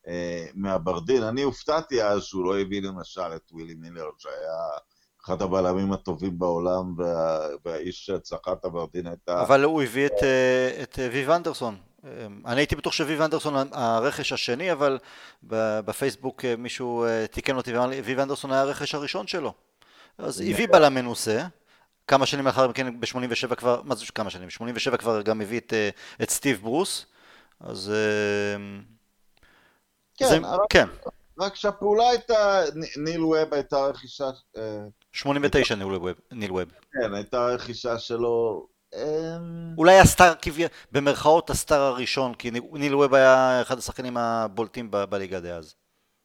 אה, מהברדין. אני הופתעתי אז שהוא לא הביא למשל את ווילי מילר, שהיה אחד הבלמים הטובים בעולם, וה, והאיש שהצלחת הברדין הייתה... אבל הוא הביא את, אה, את ויב אנדרסון. אני הייתי בטוח שוויב אנדרסון הרכש השני, אבל בפייסבוק אה, מישהו אה, תיקן אותי ואמר לי, ויב אנדרסון היה הרכש הראשון שלו. אז הביא בלם מנוסה, כמה שנים לאחר מכן, ב-87 כבר, מה זה כמה שנים? ב-87 כבר גם הביא את, אה, את סטיב ברוס, אז... כן, זה, רק, כן. רק שהפעולה הייתה, ניל ווב הייתה רכישה... 89 ניל ווב. ניל ווב. כן, הייתה רכישה שלו אמ, אולי הסטאר, במרכאות הסטאר הראשון, כי ניל ווב היה אחד השחקנים הבולטים בליגה דאז.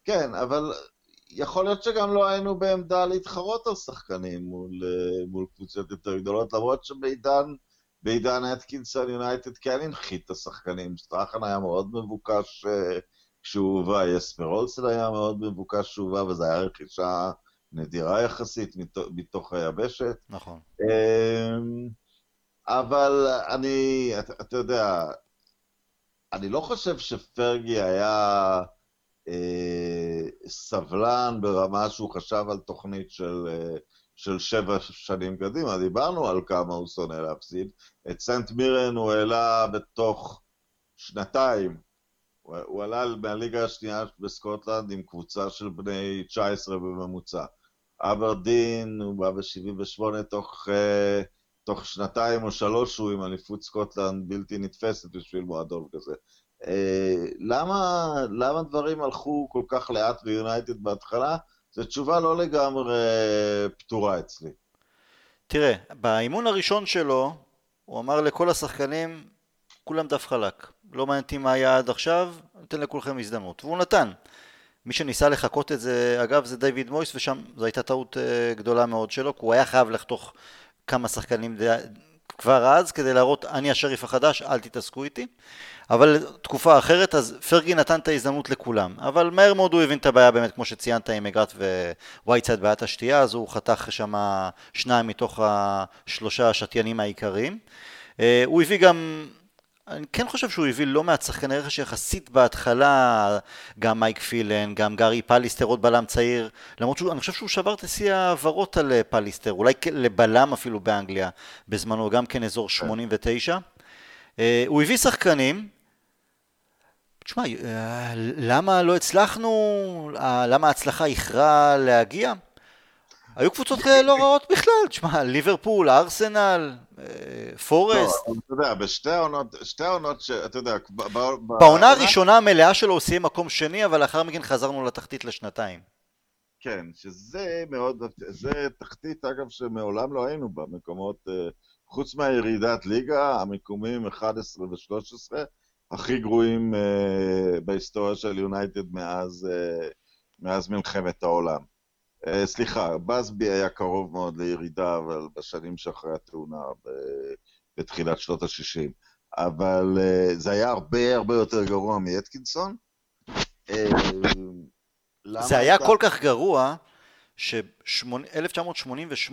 כן, אבל יכול להיות שגם לא היינו בעמדה להתחרות על שחקנים מול, אה, מול קבוצות יותר גדולות, למרות שבעידן בעידן אטקינסון יונייטד כן הנחית את השחקנים. סטראחן היה מאוד מבוקש uh, כשהוא הובא, יספר אולסן היה מאוד מבוקש כשהוא הובא, וזו הייתה רכישה נדירה יחסית מתוך, מתוך היבשת. נכון. Uh, אבל אני, אתה, אתה יודע, אני לא חושב שפרגי היה אה, סבלן ברמה שהוא חשב על תוכנית של, אה, של שבע שנים קדימה. דיברנו על כמה הוא שונא להפסיד. את סנט מירן הוא העלה בתוך שנתיים. הוא, עלה מהליגה השנייה בסקוטלנד עם קבוצה של בני 19 בממוצע. אברדין, הוא בא ב-78 תוך... אה, תוך שנתיים או שלוש הוא עם אליפות סקוטלנד בלתי נתפסת בשביל מועדון כזה. אה, למה, למה דברים הלכו כל כך לאט ביונייטד בהתחלה? זו תשובה לא לגמרי פתורה אצלי. תראה, באימון הראשון שלו, הוא אמר לכל השחקנים, כולם דף חלק. לא מעניין אותי מה היה עד עכשיו, ניתן לכולכם הזדמנות. והוא נתן. מי שניסה לחקות את זה, אגב, זה דיוויד מויס, ושם זו הייתה טעות אה, גדולה מאוד שלו, כי הוא היה חייב לחתוך כמה שחקנים כבר אז, כדי להראות, אני השריף החדש, אל תתעסקו איתי. אבל תקופה אחרת, אז פרגי נתן את ההזדמנות לכולם. אבל מהר מאוד הוא הבין את הבעיה באמת, כמו שציינת עם מגרת' ווייטסייד בעיית השתייה, אז הוא חתך שם שניים מתוך השלושה השתיינים העיקריים. אה, הוא הביא גם אני כן חושב שהוא הביא לא מעט שחקני רכש יחסית בהתחלה, גם מייק פילן, גם גארי פליסטר, עוד בלם צעיר, למרות שאני חושב שהוא שבר את שיא ההעברות על אה, פליסטר, אולי לבלם אפילו באנגליה בזמנו, גם כן אזור 89. כן. אה, הוא הביא שחקנים, תשמע, אה, למה לא הצלחנו, למה ההצלחה איחרה להגיע? היו קבוצות לא רעות בכלל, תשמע, ליברפול, ארסנל, אה, פורסט. לא, אתה יודע, בשתי העונות, שתי העונות שאתה יודע... בעונה הראשונה המלאה שלו הוא סיים מקום שני, אבל לאחר מכן חזרנו לתחתית לשנתיים. כן, שזה מאוד, זה תחתית אגב שמעולם לא היינו בה, מקומות, חוץ מהירידת ליגה, המיקומים 11 ו-13, הכי גרועים uh, בהיסטוריה של יונייטד מאז, מאז מלחמת העולם. Uh, סליחה, בסבי היה קרוב מאוד לירידה, אבל בשנים שאחרי התאונה, בתחילת שנות ה-60. אבל uh, זה היה הרבה הרבה יותר גרוע מאטקינסון. Uh, זה היה. כל כך גרוע, ש-1988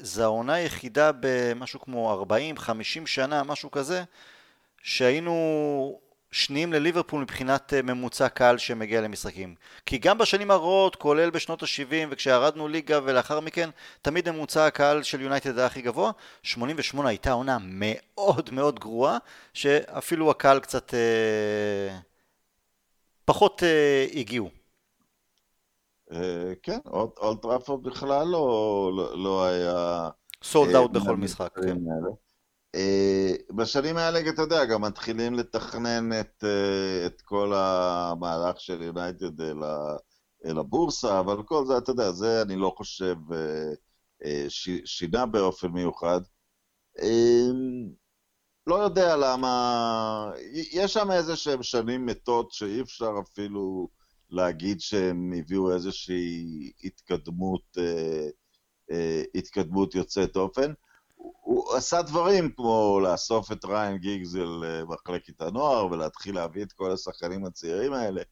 זה העונה היחידה במשהו כמו 40-50 שנה, משהו כזה, שהיינו שניים לליברפול מבחינת אה, ממוצע קהל שמגיע למשחקים. כי גם בשנים הרעות, כולל בשנות ה-70 וכשירדנו ליגה ולאחר מכן, תמיד ממוצע הקהל של יונייטד היה הכי גבוה. 88 הייתה עונה מאוד מאוד גרועה, שאפילו הקהל קצת אה, פחות אה, הגיעו. אה, כן, אולטראפורד בכלל לא, לא, לא היה... סולד אאוט בכל משחק, כן. אה, בשנים האלה, אתה יודע, גם מתחילים לתכנן את, אה, את כל המהלך של יונייטד אל, הבורסה, אבל כל זה, אתה יודע, זה אני לא חושב אה, שינה באופן מיוחד. לא יודע למה, יש שם איזה שהם שנים מתות שאי אפשר אפילו להגיד שהם הביאו איזושהי התקדמות, התקדמות יוצאת אופן. הוא עשה דברים כמו לאסוף את ריין גיגס אל אה, מחלקת הנוער ולהתחיל להביא את כל השחקנים הצעירים האלה,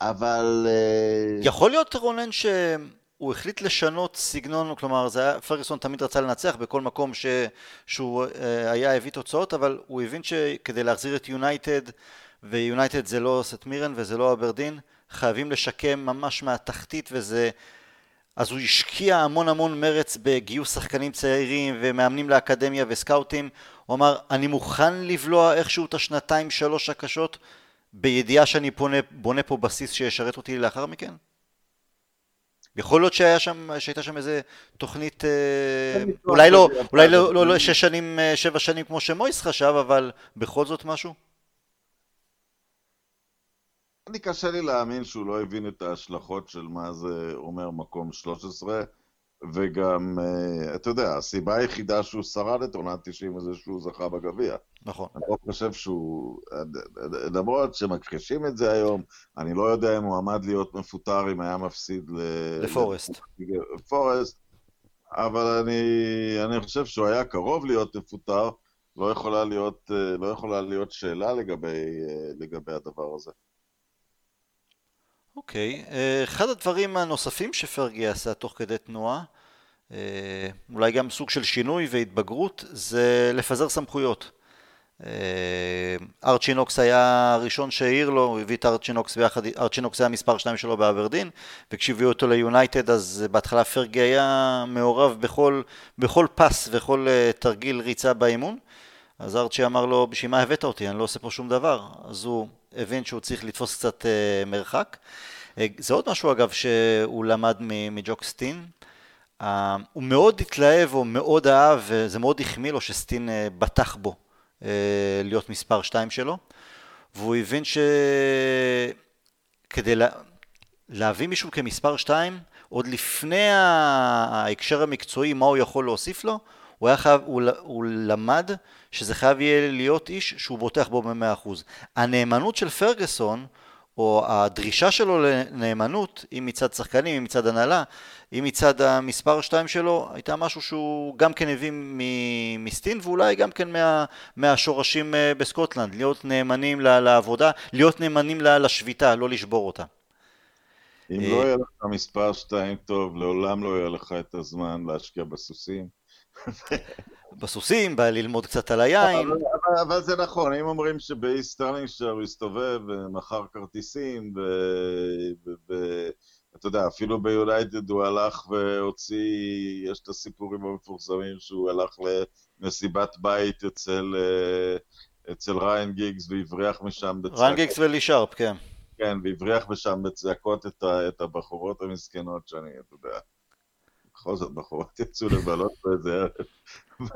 אבל... אה, יכול להיות, רונן, שהוא החליט לשנות סגנון, כלומר, זה היה, פרגוסון תמיד רצה לנצח בכל מקום ש, שהוא אה, היה הביא תוצאות, אבל הוא הבין שכדי להחזיר את יונייטד, ויונייטד זה לא סט מירן וזה לא אברדין, חייבים לשקם ממש מהתחתית וזה... אז הוא השקיע המון המון מרץ בגיוס שחקנים צעירים ומאמנים לאקדמיה וסקאוטים. הוא אמר, אני מוכן לבלוע איכשהו את השנתיים שלוש הקשות בידיעה שאני פונה, בונה פה בסיס שישרת אותי לאחר מכן? יכול להיות שהיה שם, שהייתה שם איזה תוכנית, אה, אולי לא, אולי לא, לא, לא שש שנים, אה, שבע שנים כמו שמויס חשב, אבל בכל זאת משהו? אני קשה לי להאמין שהוא לא הבין את ההשלכות של מה זה אומר מקום 13, וגם, uh, אתה יודע, הסיבה היחידה שהוא שרד את עונת 90 זה שהוא זכה בגביע. נכון. אני לא חושב שהוא, למרות שמכחישים את זה היום, אני לא יודע אם הוא עמד להיות מפוטר אם היה מפסיד ל... לפורסט. לפורסט, אבל אני, אני חושב שהוא היה קרוב להיות מפוטר, לא יכולה להיות, אה, לא יכולה להיות שאלה לגבי, אה, לגבי הדבר הזה. אוקיי, אה, אחד הדברים הנוספים שפרגי עשה תוך כדי תנועה, אה, אולי גם סוג של שינוי והתבגרות, זה לפזר סמכויות. אה, ארצ'ינוקס היה הראשון שהעיר לו, הוא הביא את ארצ'ינוקס ביחד, ארצ'ינוקס היה מספר 2 שלו באברדין, וכשהביאו אותו ליונייטד אז בהתחלה פרגי היה מעורב בכל, בכל פס וכל תרגיל ריצה באימון. אז ארצ'י אמר לו, בשביל מה הבאת אותי? אני לא עושה פה שום דבר. אז הוא הבין שהוא צריך לתפוס קצת uh, מרחק. Uh, זה עוד משהו אגב שהוא למד מג'וק סטין. Uh, הוא מאוד התלהב או מאוד אהב, וזה מאוד החמיא לו שסטין בטח בו להיות מספר 2 שלו. והוא הבין שכדי לה... להביא מישהו כמספר 2, עוד לפני ההקשר המקצועי, מה הוא יכול להוסיף לו, הוא, היה חייב, הוא, הוא למד שזה חייב יהיה להיות איש שהוא בוטח בו במאה אחוז. הנאמנות של פרגוסון, או הדרישה שלו לנאמנות, אם מצד שחקנים, אם מצד הנהלה, אם מצד המספר 2 שלו, הייתה משהו שהוא גם כן הביא מסטין, ואולי גם כן מה, מהשורשים אה, בסקוטלנד, להיות נאמנים לעבודה, להיות נאמנים לשביתה, לא לשבור אותה. אם לא יהיה לך מספר 2 טוב, לעולם לא יהיה לך את הזמן להשקיע בסוסים. בסוסים, בא ללמוד קצת על היין. אבל, אבל, אבל זה נכון, אם אומרים שבאיסט סטרלינגשר הוא הסתובב ומכר כרטיסים, ואתה יודע, אפילו ביונייטד הוא הלך והוציא, יש את הסיפורים המפורסמים שהוא הלך למסיבת בית אצל, אצל ריין גיגס והבריח משם בצעקות. ריין גיגס ולי שרפ, כן. כן, והבריח משם בצעקות את, את הבחורות המסכנות שאני, אתה יודע, בכל זאת בחורות יצאו לבלות באיזה ערב,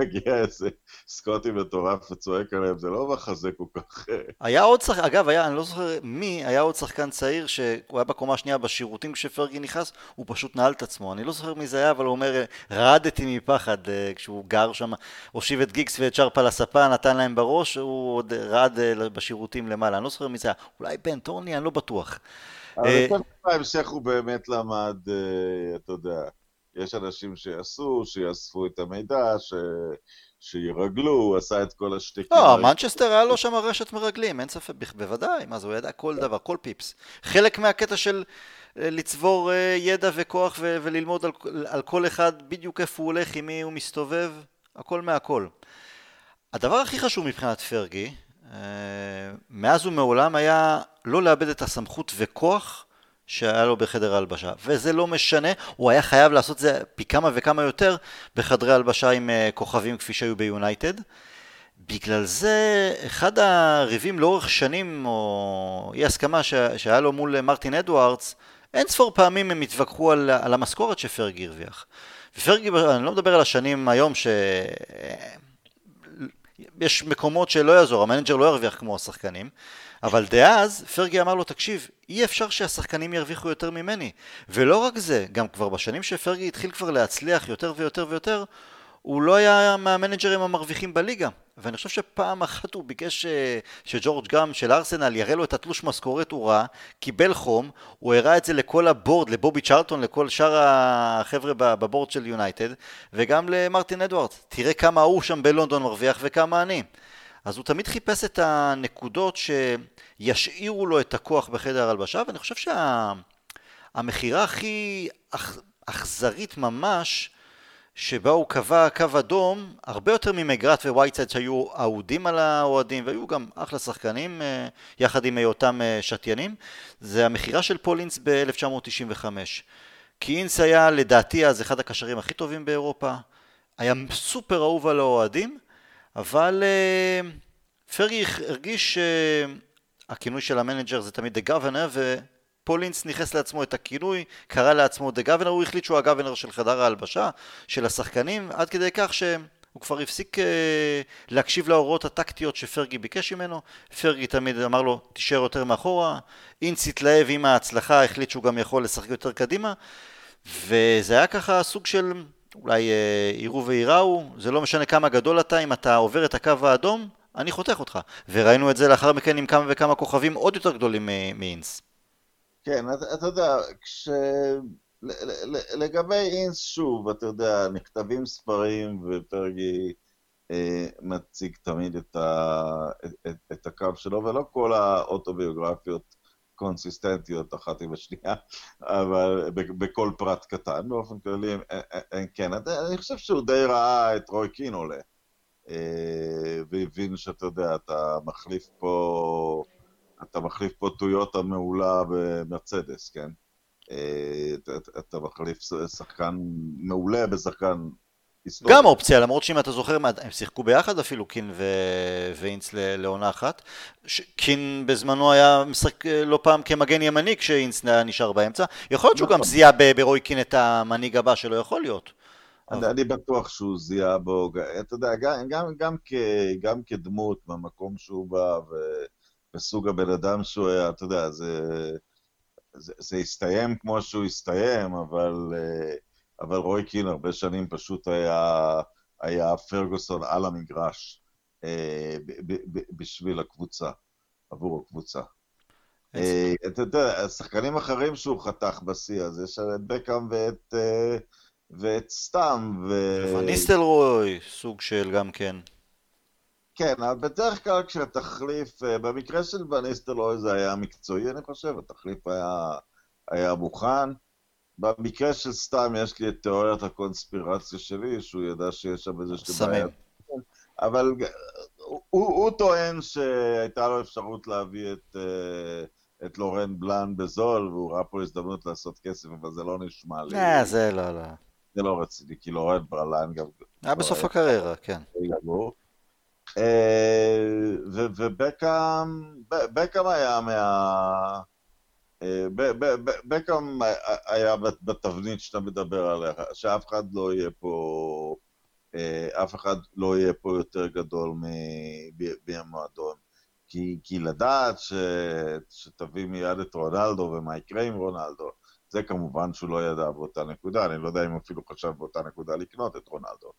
מגיע איזה סקוטי מטורף וצועק עליהם, זה לא מחזה כל כך... אה. היה עוד שחקן, אגב, היה, אני לא זוכר מי, היה עוד שחקן צעיר שהוא היה בקומה השנייה בשירותים כשפרגי נכנס, הוא פשוט נעל את עצמו, אני לא זוכר מי זה היה, אבל הוא אומר, רעדתי מפחד אה, כשהוא גר שם, הושיב את גיגס ואת שרפה לספה, נתן להם בראש, הוא עוד רעד אה, בשירותים למעלה, אני לא זוכר מי זה היה, אולי בן טורני, אני לא בטוח. אבל בהמשך הוא באמת למד, אתה יודע. יש אנשים שיעשו, שיאספו את המידע, ש... שירגלו, הוא עשה את כל השטיקים. לא, מנצ'סטר היה לו שם רשת מרגלים, אין ספק, בוודאי, מה זה, הוא ידע כל דבר, כל פיפס. חלק מהקטע של אה, לצבור אה, ידע וכוח ו- וללמוד על, על כל אחד בדיוק איפה הוא הולך, עם מי הוא מסתובב, הכל מהכל. הדבר הכי חשוב מבחינת פרגי, אה, מאז ומעולם היה לא לאבד את הסמכות וכוח שהיה לו בחדר ההלבשה, וזה לא משנה, הוא היה חייב לעשות זה פי כמה וכמה יותר בחדרי הלבשה עם אה, כוכבים כפי שהיו ביונייטד. בגלל זה אחד הריבים לאורך שנים, או אי הסכמה ש... שהיה לו מול מרטין אדוארדס, אין ספור פעמים הם התווכחו על, על המשכורת שפרגי הרוויח. ופרגי, אני לא מדבר על השנים היום ש... יש מקומות שלא יעזור, המנג'ר לא ירוויח כמו השחקנים, אבל דאז פרגי אמר לו, תקשיב, אי אפשר שהשחקנים ירוויחו יותר ממני. ולא רק זה, גם כבר בשנים שפרגי התחיל כבר להצליח יותר ויותר ויותר, הוא לא היה מהמנג'רים המרוויחים בליגה. ואני חושב שפעם אחת הוא ביקש אה, שג'ורג' גם של ארסנל יראה לו את התלוש משכורת, הוא ראה, קיבל חום, הוא הראה את זה לכל הבורד, לבובי צ'רלטון, לכל שאר החבר'ה בבורד של יונייטד, וגם למרטין אדוארדס. תראה כמה הוא שם בלונדון מרוויח וכמה אני. אז הוא תמיד חיפש את הנקודות שישאירו לו את הכוח בחדר הלבשה, ואני חושב שהמכירה שה... הכי אכ... אכזרית ממש, שבה הוא קבע קו אדום, הרבה יותר ממגרת' ווייטסייד שהיו אהודים על האוהדים, והיו גם אחלה שחקנים, אה, יחד עם היותם אה, שתיינים, זה המכירה של פול אינס ב-1995. כי אינס היה לדעתי אז אחד הקשרים הכי טובים באירופה, היה סופר אהוב על האוהדים, אבל אה, פרגי הרגיש שהכינוי של המנג'ר זה תמיד The Governor ופול אינס ניכס לעצמו את הכינוי, קרא לעצמו The Governor, הוא החליט שהוא ה Governor של חדר ההלבשה, של השחקנים, עד כדי כך שהוא כבר הפסיק אה, להקשיב להוראות הטקטיות שפרגי ביקש ממנו, פרגי תמיד אמר לו תישאר יותר מאחורה, אינס התלהב עם ההצלחה, החליט שהוא גם יכול לשחק יותר קדימה, וזה היה ככה סוג של אולי אה, יראו וייראו, זה לא משנה כמה גדול אתה, אם אתה עובר את הקו האדום, אני חותך אותך. וראינו את זה לאחר מכן עם כמה וכמה כוכבים עוד יותר גדולים מאינס. כן, אתה, יודע, כש... לגבי אינס, שוב, אתה יודע, נכתבים ספרים ופרגי אה, מציג תמיד את, ה, את, את הקו שלו, ולא כל האוטוביוגרפיות קונסיסטנטיות אחת עם השנייה, אבל בכל פרט קטן, באופן כללי הם כן. אני חושב שהוא די ראה את רוי קין עולה, אה, והבין שאתה יודע, אתה מחליף פה, אתה מחליף פה טויוטה מעולה במרצדס, כן? אה, אתה מחליף שחקן מעולה בשחקן היסטורי. גם אופציה, למרות שאם אתה זוכר, הם שיחקו ביחד אפילו, קין ו... ואינס לעונה אחת. ש... קין בזמנו היה משחק אה, לא פעם כמגן ימני כשאינס נשאר באמצע. יכול להיות שהוא גם נכון. זיהה ברוי קין את המנהיג הבא שלו, יכול להיות. אני, אני בטוח שהוא זיהה בו, אתה יודע, גם, גם, גם, כ, גם כדמות במקום שהוא בא ובסוג הבן אדם שהוא היה, אתה יודע, זה, זה, זה הסתיים כמו שהוא הסתיים, אבל... Uh, אבל רוי קין הרבה שנים פשוט היה, היה פרגוסון על המגרש אה, ב, ב, ב, בשביל הקבוצה, עבור הקבוצה. אה, אתה יודע, שחקנים אחרים שהוא חתך בשיא, אז יש את בקאם ואת, אה, ואת סטאם. ו... וניסטלרוי, סוג של גם כן. כן, אבל בדרך כלל כשהתחליף, אה, במקרה של וניסטלרוי זה היה מקצועי, אני חושב, התחליף היה, היה מוכן. במקרה של סתם יש לי את תיאוריית הקונספירציה שלי, שהוא ידע שיש שם איזה שתי בעיות. אבל הוא, הוא טוען שהייתה לו אפשרות להביא את, אה, את לורן בלאן בזול, והוא ראה פה הזדמנות לעשות כסף, אבל זה לא נשמע לי. אה, זה לא, לא. זה לא רציני, כי לורן בלאן גם... היה בסוף הקריירה, כן. ובקאם היה מה... בקאם היה בתבנית שאתה מדבר עליה, שאף אחד לא יהיה פה, אף אחד לא יהיה פה יותר גדול מהמועדון. כי, כי לדעת ש, שתביא מיד את רונלדו ומה יקרה עם רונלדו, זה כמובן שהוא לא ידע באותה נקודה, אני לא יודע אם אפילו חשב באותה נקודה לקנות את רונלדו.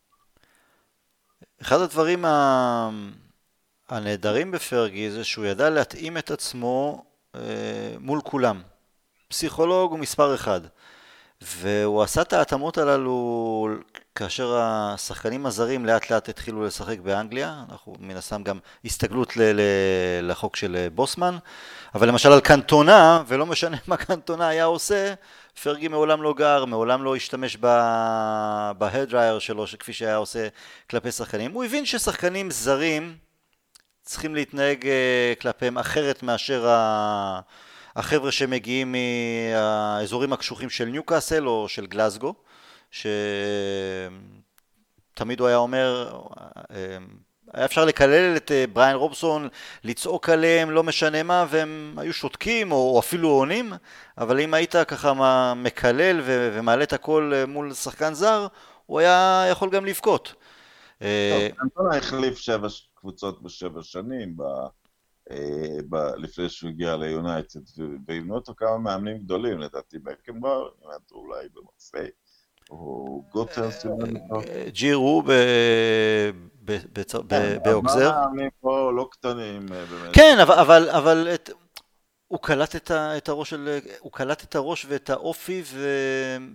אחד הדברים הנהדרים בפרגי זה שהוא ידע להתאים את עצמו אה, מול כולם. פסיכולוג הוא מספר אחד. והוא עשה את ההתאמות הללו כאשר השחקנים הזרים לאט לאט התחילו לשחק באנגליה, אנחנו מן הסתם גם הסתגלות ל- ל- לחוק של בוסמן, אבל למשל על קנטונה, ולא משנה מה קנטונה היה עושה, פרגי מעולם לא גר, מעולם לא השתמש בהדרייר שלו, כפי שהיה עושה כלפי שחקנים. הוא הבין ששחקנים זרים צריכים להתנהג אה, כלפיהם אחרת מאשר ה... החבר'ה שמגיעים מהאזורים הקשוחים של ניוקאסל או של גלסגו, שתמיד הוא היה אומר, היה אפשר לקלל את אה, בריין רובסון, לצעוק עליהם, לא משנה מה, והם היו שותקים או אפילו עונים, אבל אם היית ככה מקלל ומעלה את הכל אה, מול שחקן זר, הוא היה יכול גם לבכות. אה, אנטונה החליף שבע קבוצות בשבע שנים, אה, ב- לפני שהוא הגיע ליונייטד, ואימנו אותו כמה מאמנים גדולים, לדעתי בקנבר, אולי במרסיי, או גוטרס, אה, ג'ירו כן, באוקזר. מאמנים פה לא קטנים באמת. כן, אבל הוא קלט את הראש של, הוא קלט את הראש ואת האופי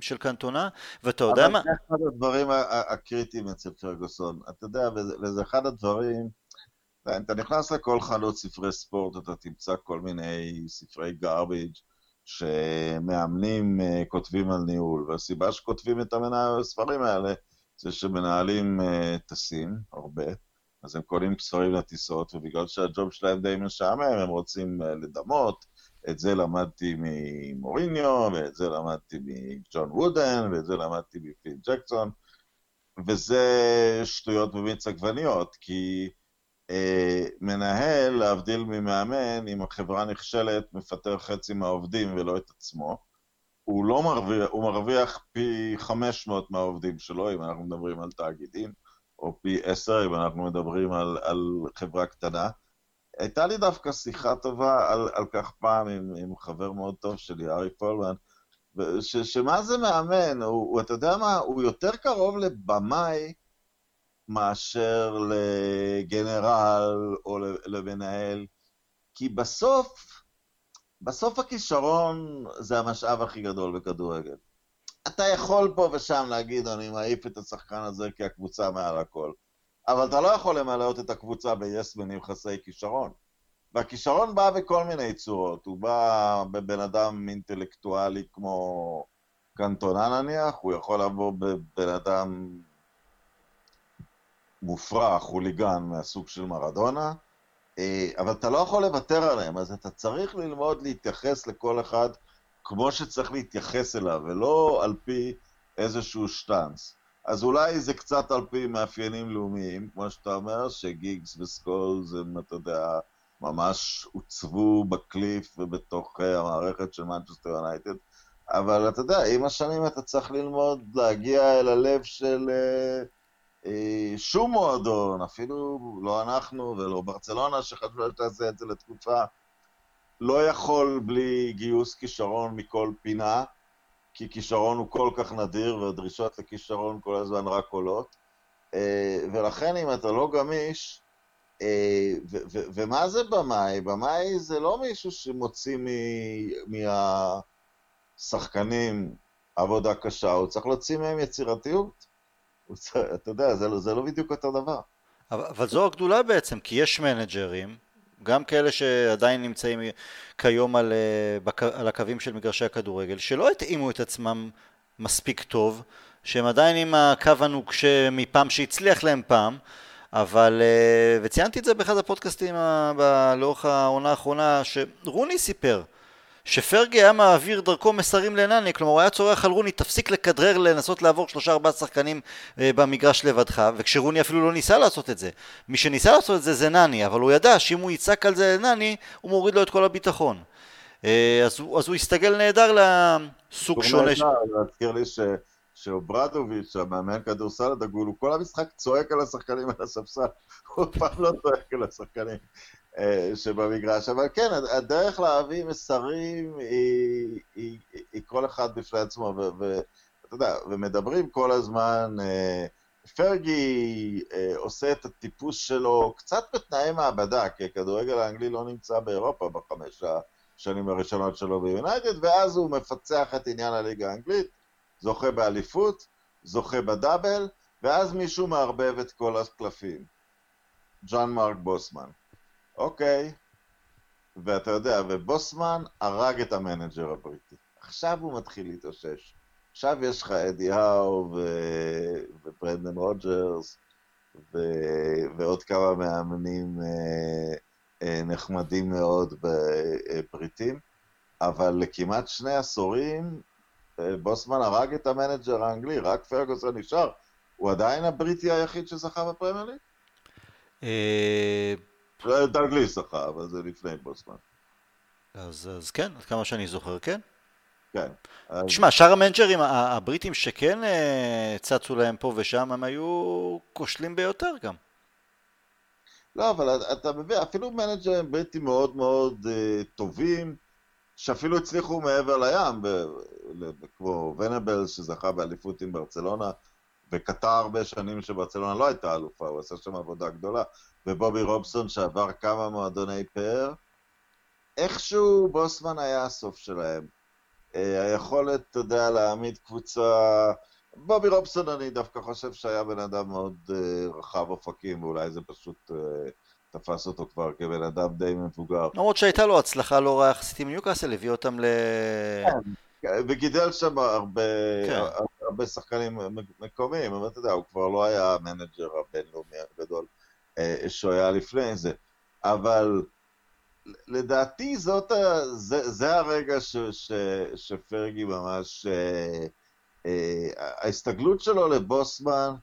של קנטונה, ואתה יודע מה... אבל זה אחד הדברים הקריטיים אצל פרגוסון. אתה יודע, וזה אחד הדברים... אתה נכנס לכל חנות ספרי ספורט, אתה תמצא כל מיני ספרי garbage שמאמנים uh, כותבים על ניהול, והסיבה שכותבים את הספרים האלה זה שמנהלים uh, טסים הרבה, אז הם קונים ספרים לטיסות, ובגלל שהג'וב שלהם די משעמם, הם רוצים uh, לדמות. את זה למדתי ממוריניו, ואת זה למדתי מג'ון וודן, ואת זה למדתי מפיל ג'קסון, וזה שטויות במיץ עגבניות, כי אה, מנהל, להבדיל ממאמן, אם החברה נכשלת, מפטר חצי מהעובדים ולא את עצמו. הוא לא מרוויח, הוא מרוויח פי 500 מהעובדים שלו, אם אנחנו מדברים על תאגידים, או פי 10 אם אנחנו מדברים על, על חברה קטנה. הייתה לי דווקא שיחה טובה על, על כך פעם עם, עם חבר מאוד טוב שלי, ארי פולמן, ש, שמה זה מאמן? הוא, אתה יודע מה? הוא יותר קרוב לבמאי מאשר לגנרל או למנהל, כי בסוף, בסוף הכישרון זה המשאב הכי גדול בכדורגל. אתה יכול פה ושם להגיד, אני מעיף את השחקן הזה כי הקבוצה מעל הכל, אבל אתה לא יכול למלאות את הקבוצה ביסמנים חסרי כישרון. והכישרון בא בכל מיני צורות, הוא בא בבן אדם אינטלקטואלי כמו קנטונה נניח, הוא יכול לבוא בבן אדם מופרע, חוליגן מהסוג של מרדונה, אבל אתה לא יכול לוותר עליהם, אז אתה צריך ללמוד להתייחס לכל אחד כמו שצריך להתייחס אליו, ולא על פי איזשהו שטאנץ. אז אולי זה קצת על פי מאפיינים לאומיים, כמו שאתה אומר, שגיגס וסקולס הם, אתה יודע, ממש עוצבו בקליף ובתוך אה, המערכת של מנצ'סטר יונייטד, אבל אתה יודע, עם השנים אתה צריך ללמוד להגיע אל הלב של... Uh, אה, שום מועדון, אפילו לא אנחנו ולא ברצלונה שחשבה שתעשה את זה לתקופה, לא יכול בלי גיוס כישרון מכל פינה, כי כישרון הוא כל כך נדיר והדרישות לכישרון כל הזמן רק עולות. אה, ולכן אם אתה לא גמיש, אה, ומה זה במאי? במאי זה לא מישהו שמוציא מהשחקנים עבודה קשה, הוא צריך להוציא מהם יצירתיות. אתה יודע, זה, לא, זה לא בדיוק אותו דבר. אבל, אבל זו הגדולה בעצם, כי יש מנג'רים, גם כאלה שעדיין נמצאים כיום על, אה, על הקווים של מגרשי הכדורגל, שלא התאימו את עצמם מספיק טוב, שהם עדיין עם הקו הנוקשה מפעם שהצליח להם פעם, אבל, אה, וציינתי את זה באחד הפודקאסטים לאורך העונה האחרונה, שרוני סיפר שפרגי היה מעביר דרכו מסרים לנני, כלומר הוא היה צורח על רוני, תפסיק לכדרר לנסות לעבור שלושה ארבעה שחקנים אה, במגרש לבדך, וכשרוני אפילו לא ניסה לעשות את זה. מי שניסה לעשות את זה זה נני, אבל הוא ידע שאם הוא יצעק על זה לנני, הוא מוריד לו את כל הביטחון. אה, אז, אז הוא הסתגל נהדר לסוג שונה. ש... להזכיר לי ש... שאוברדוביץ', המאמן כדורסל הדגול, הוא כל המשחק צועק על השחקנים על הספסל, הוא אף פעם לא צועק על השחקנים. אה, שבמגרש, אבל כן, הדרך להביא מסרים היא, היא, היא, כל אחד בפני עצמו, ואתה יודע, ומדברים כל הזמן, אה, פרגי אה, עושה את הטיפוס שלו קצת בתנאי מעבדה, כי הכדורגל האנגלי לא נמצא באירופה בחמש השנים הראשונות שלו ביונייטד, ואז הוא מפצח את עניין הליגה האנגלית, זוכה באליפות, זוכה בדאבל, ואז מישהו מערבב את כל הקלפים. ז'אן מארק בוסמן. אוקיי. ואתה יודע, ובוסמן הרג את המנג'ר הבריטי. עכשיו הוא מתחיל להתאושש. עכשיו יש לך אדי האו ו... וברנדן רוג'רס ו... ועוד כמה מאמנים אה, אה, נחמדים מאוד בבריטים, אבל לכמעט שני עשורים אה, בוסמן הרג את המנג'ר האנגלי, רק פרגוסון נשאר. הוא עדיין הבריטי היחיד שזכה בפרמייר ליג? אה, דלגליש זכה, אבל זה לפני בוסמן. אז, אז כן, עד כמה שאני זוכר, כן. כן. תשמע, אז... שאר המנג'רים הבריטים שכן אה, צצו להם פה ושם, הם היו כושלים ביותר גם. לא, אבל אתה מבין, אפילו מנג'רים בריטים מאוד מאוד uh, טובים, שאפילו הצליחו מעבר לים, ב, ב, כמו ונבל שזכה באליפות עם ברצלונה, וקטע הרבה שנים שברצלונה לא הייתה אלופה, הוא עשה שם עבודה גדולה. ובובי רובסון שעבר כמה מועדוני פאר, איכשהו בוסמן היה הסוף שלהם. אה, היכולת, אתה יודע, להעמיד קבוצה... בובי רובסון, אני דווקא חושב שהיה בן אדם מאוד uh, רחב אופקים, ואולי זה פשוט uh, תפס אותו כבר כבן אדם די מבוגר. למרות שהייתה לו הצלחה לא רעה יחסית עם ניוקאסל, הביא אותם ל... כן, וגידל שם הרבה, כן. הרבה שחקנים מקומיים, אבל אתה יודע, הוא כבר לא היה המנג'ר הבינלאומי הגדול. אה, שהוא היה לפני זה. אבל לדעתי זאת ה... זה, זה הרגע ש, ש, שפרגי ממש... אה, אה, ההסתגלות שלו לבוסמן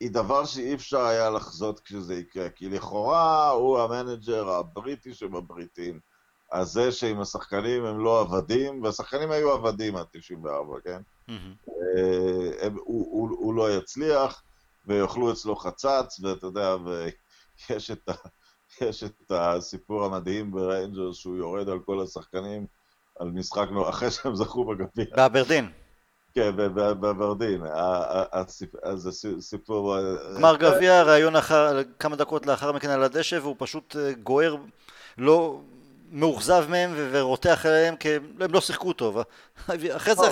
היא דבר שאי אפשר היה לחזות כשזה יקרה, כי לכאורה הוא המנג'ר הבריטי שבבריטים. אז זה שעם השחקנים הם לא עבדים, והשחקנים היו עבדים עד 94, כן? Mm-hmm. הם, הוא, הוא, הוא לא יצליח, ויאכלו אצלו חצץ, ואתה יודע, ויש את, ה, יש את הסיפור המדהים בריינג'רס שהוא יורד על כל השחקנים על משחק, אחרי שהם זכו בגביע. באברדין. כן, באברדין. אז זה סיפור... גמר גביע, ראיון אחר, כמה דקות לאחר מכן על הדשא, והוא פשוט אה, גוער, לא... מאוכזב מהם ורותח עליהם כי הם לא שיחקו טוב. אחרי זה...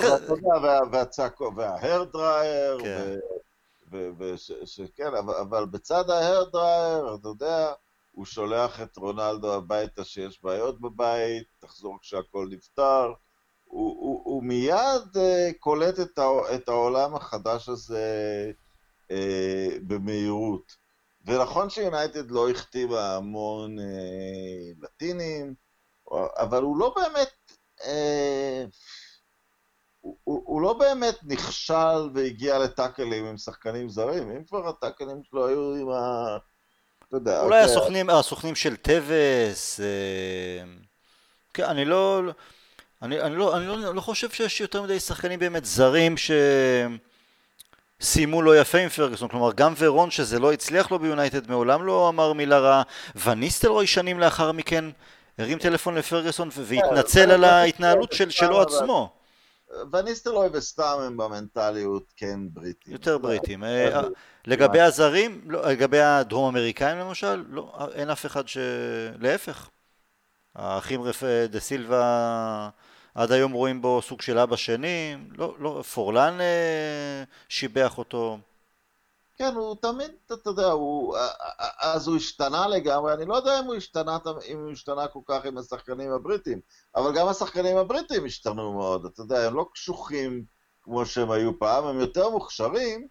והצעקות, וההר דרייר, ושכן, אבל, אבל בצד ההרדרייר, אתה יודע, הוא שולח את רונלדו הביתה שיש בעיות בבית, תחזור כשהכול נפתר. הוא, הוא, הוא מיד uh, קולט את, ה, את העולם החדש הזה uh, במהירות. ונכון שיונייטד לא החתימה המון uh, לטינים, אבל הוא לא באמת... Uh, הוא, הוא לא באמת נכשל והגיע לטאקלים עם שחקנים זרים, אם כבר הטאקלים שלו היו עם ה... אתה יודע... אולי אוקיי. הסוכנים, הסוכנים של טווס, אה, כן, אני לא... אני, אני, לא, אני לא, לא חושב שיש יותר מדי שחקנים באמת זרים שסיימו לא יפה עם פרגוסון, כלומר גם ורון שזה לא הצליח לו ביונייטד מעולם לא אמר מילה רעה, וניסטלרוי שנים לאחר מכן הרים טלפון לפרגוסון והתנצל כן, על ההתנהלות של, שלו עצמו. וניסטלוי וסתם הם במנטליות כן בריטים. יותר בריטים. אה, לגבי הזרים, לא, לגבי הדרום אמריקאים למשל, לא, אין אף אחד ש... להפך. האחים רפ... דה סילבה עד היום רואים בו סוג של אבא שני, לא, לא, פורלן אה, שיבח אותו. כן, הוא תמיד, אתה יודע, הוא, אז הוא השתנה לגמרי, אני לא יודע אם הוא השתנה, אם הוא השתנה כל כך עם השחקנים הבריטים, אבל גם השחקנים הבריטים השתנו מאוד, אתה יודע, הם לא קשוחים כמו שהם היו פעם, הם יותר מוכשרים,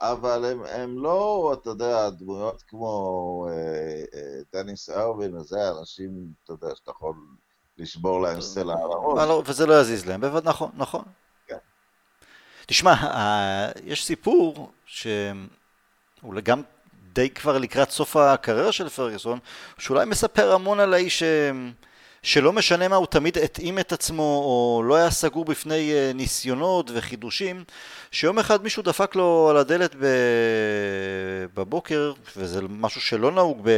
אבל הם, הם לא, אתה יודע, דמויות כמו אה, אה, דניס ארווין, וזה אנשים, אתה יודע, שאתה יכול לשבור להם סלע על הראש. לא, וזה לא יזיז להם, בוודאי, נכון, נכון. כן. תשמע, יש סיפור שהוא גם די כבר לקראת סוף הקריירה של פרגוסון, שאולי מספר המון על האיש שלא משנה מה, הוא תמיד התאים את עצמו, או לא היה סגור בפני אה, ניסיונות וחידושים, שיום אחד מישהו דפק לו על הדלת בבוקר, וזה משהו שלא נהוג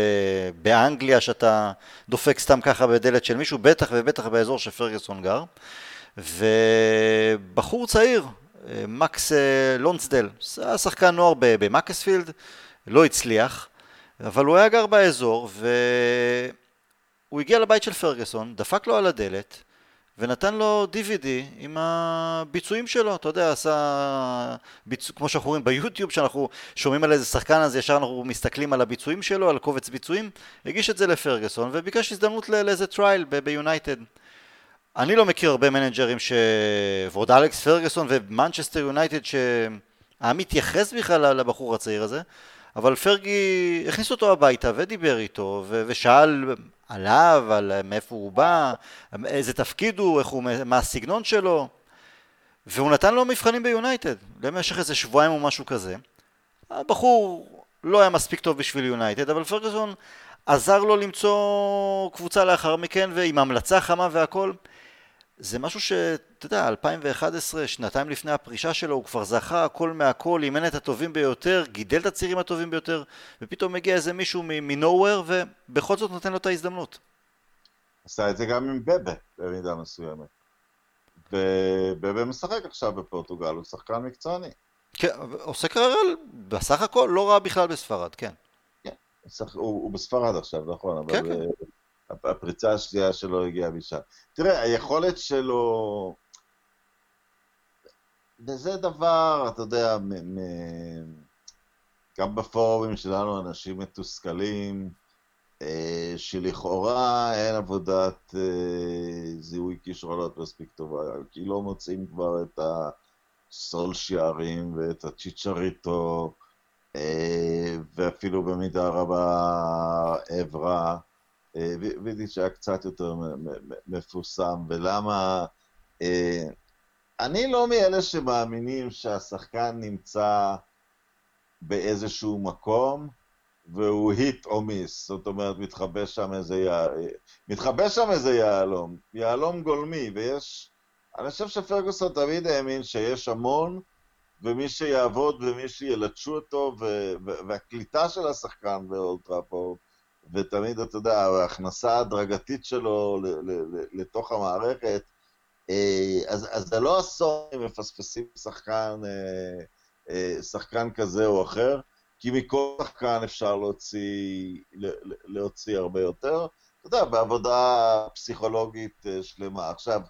באנגליה, שאתה דופק סתם ככה בדלת של מישהו, בטח ובטח באזור שפרגוסון גר, ובחור צעיר, מקס אה, לונסדל, היה שחקן נוער במקלספילד, לא הצליח, אבל הוא היה גר באזור, ו... הוא הגיע לבית של פרגוסון, דפק לו על הדלת, ונתן לו DVD עם הביצועים שלו, אתה יודע, עשה ביצוע, כמו שאנחנו רואים ביוטיוב, שאנחנו שומעים על איזה שחקן אז ישר אנחנו מסתכלים על הביצועים שלו, על קובץ ביצועים, הגיש את זה לפרגוסון וביקש הזדמנות לאיזה trial ביונייטד. אני לא מכיר הרבה מנג'רים ש... ועוד אלכס פרגוסון ומנצ'סטר יונייטד שהיה מתייחס בכלל לבחור הצעיר הזה, אבל פרגי הכניס אותו הביתה ודיבר איתו ו... ושאל עליו, על מאיפה הוא בא, איזה תפקיד הוא, איך הוא, מה הסגנון שלו, והוא נתן לו מבחנים ביונייטד, למשך איזה שבועיים או משהו כזה. הבחור לא היה מספיק טוב בשביל יונייטד, אבל פרגוסון עזר לו למצוא קבוצה לאחר מכן, ועם המלצה חמה והכל. זה משהו שאתה יודע, 2011, שנתיים לפני הפרישה שלו, הוא כבר זכה הכל מהכל, אימן את הטובים ביותר, גידל את הצעירים הטובים ביותר, ופתאום מגיע איזה מישהו מנוהוור, ובכל זאת נותן לו את ההזדמנות. עשה את זה גם עם בבה, במידה מסוימת. ובבה משחק עכשיו בפורטוגל, הוא שחקן מקצועני. כן, עושה קריירה בסך הכל לא רע בכלל בספרד, כן. כן, הוא, הוא בספרד עכשיו, נכון, אבל... כן, כן. הפריצה השנייה שלו הגיעה משם. תראה, היכולת שלו... וזה דבר, אתה יודע, מ... מ... גם בפורומים שלנו אנשים מתוסכלים, אה, שלכאורה אין עבודת אה, זיהוי כישרונות מספיק טובה, כי לא מוצאים כבר את הסולשיארים ואת הצ'יצ'ריטו, אה, ואפילו במידה רבה עברה. וידיץ' היה קצת יותר מפורסם, ולמה... אה, אני לא מאלה שמאמינים שהשחקן נמצא באיזשהו מקום והוא היט או מיס, זאת אומרת מתחבא שם איזה, יה... מתחבא שם איזה יהלום, יהלום גולמי, ויש... אני חושב שפרגוסון תמיד האמין שיש המון, ומי שיעבוד ומי שילטשו אותו, ו... והקליטה של השחקן באולטראפורט ותמיד, אתה יודע, ההכנסה ההדרגתית שלו לתוך המערכת, אה, אז, אז זה לא אסון אם מפספסים שחקן, אה, אה, שחקן כזה או אחר, כי מכל שחקן אפשר להוציא, להוציא הרבה יותר, אתה יודע, בעבודה פסיכולוגית שלמה. עכשיו,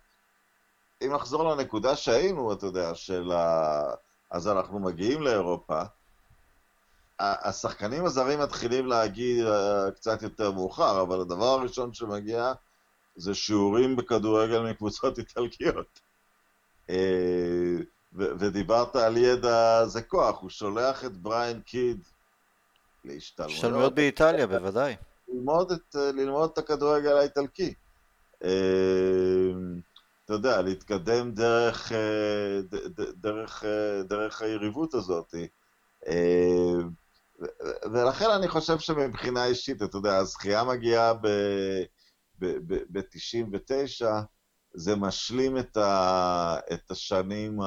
אם נחזור לנקודה שהיינו, אתה יודע, של ה... אז אנחנו מגיעים לאירופה, השחקנים הזרים מתחילים להגיד uh, קצת יותר מאוחר, אבל הדבר הראשון שמגיע זה שיעורים בכדורגל מקבוצות איטלקיות. Uh, ודיברת על ידע זה כוח, הוא שולח את בריין קיד להשתלמויות. השתלמויות באיטליה, בוודאי. ללמוד את, ללמוד את הכדורגל האיטלקי. אתה יודע, להתקדם דרך, דרך, דרך היריבות הזאת. ולכן אני חושב שמבחינה אישית, אתה יודע, הזכייה מגיעה ב-99, זה משלים את, ה, את השנים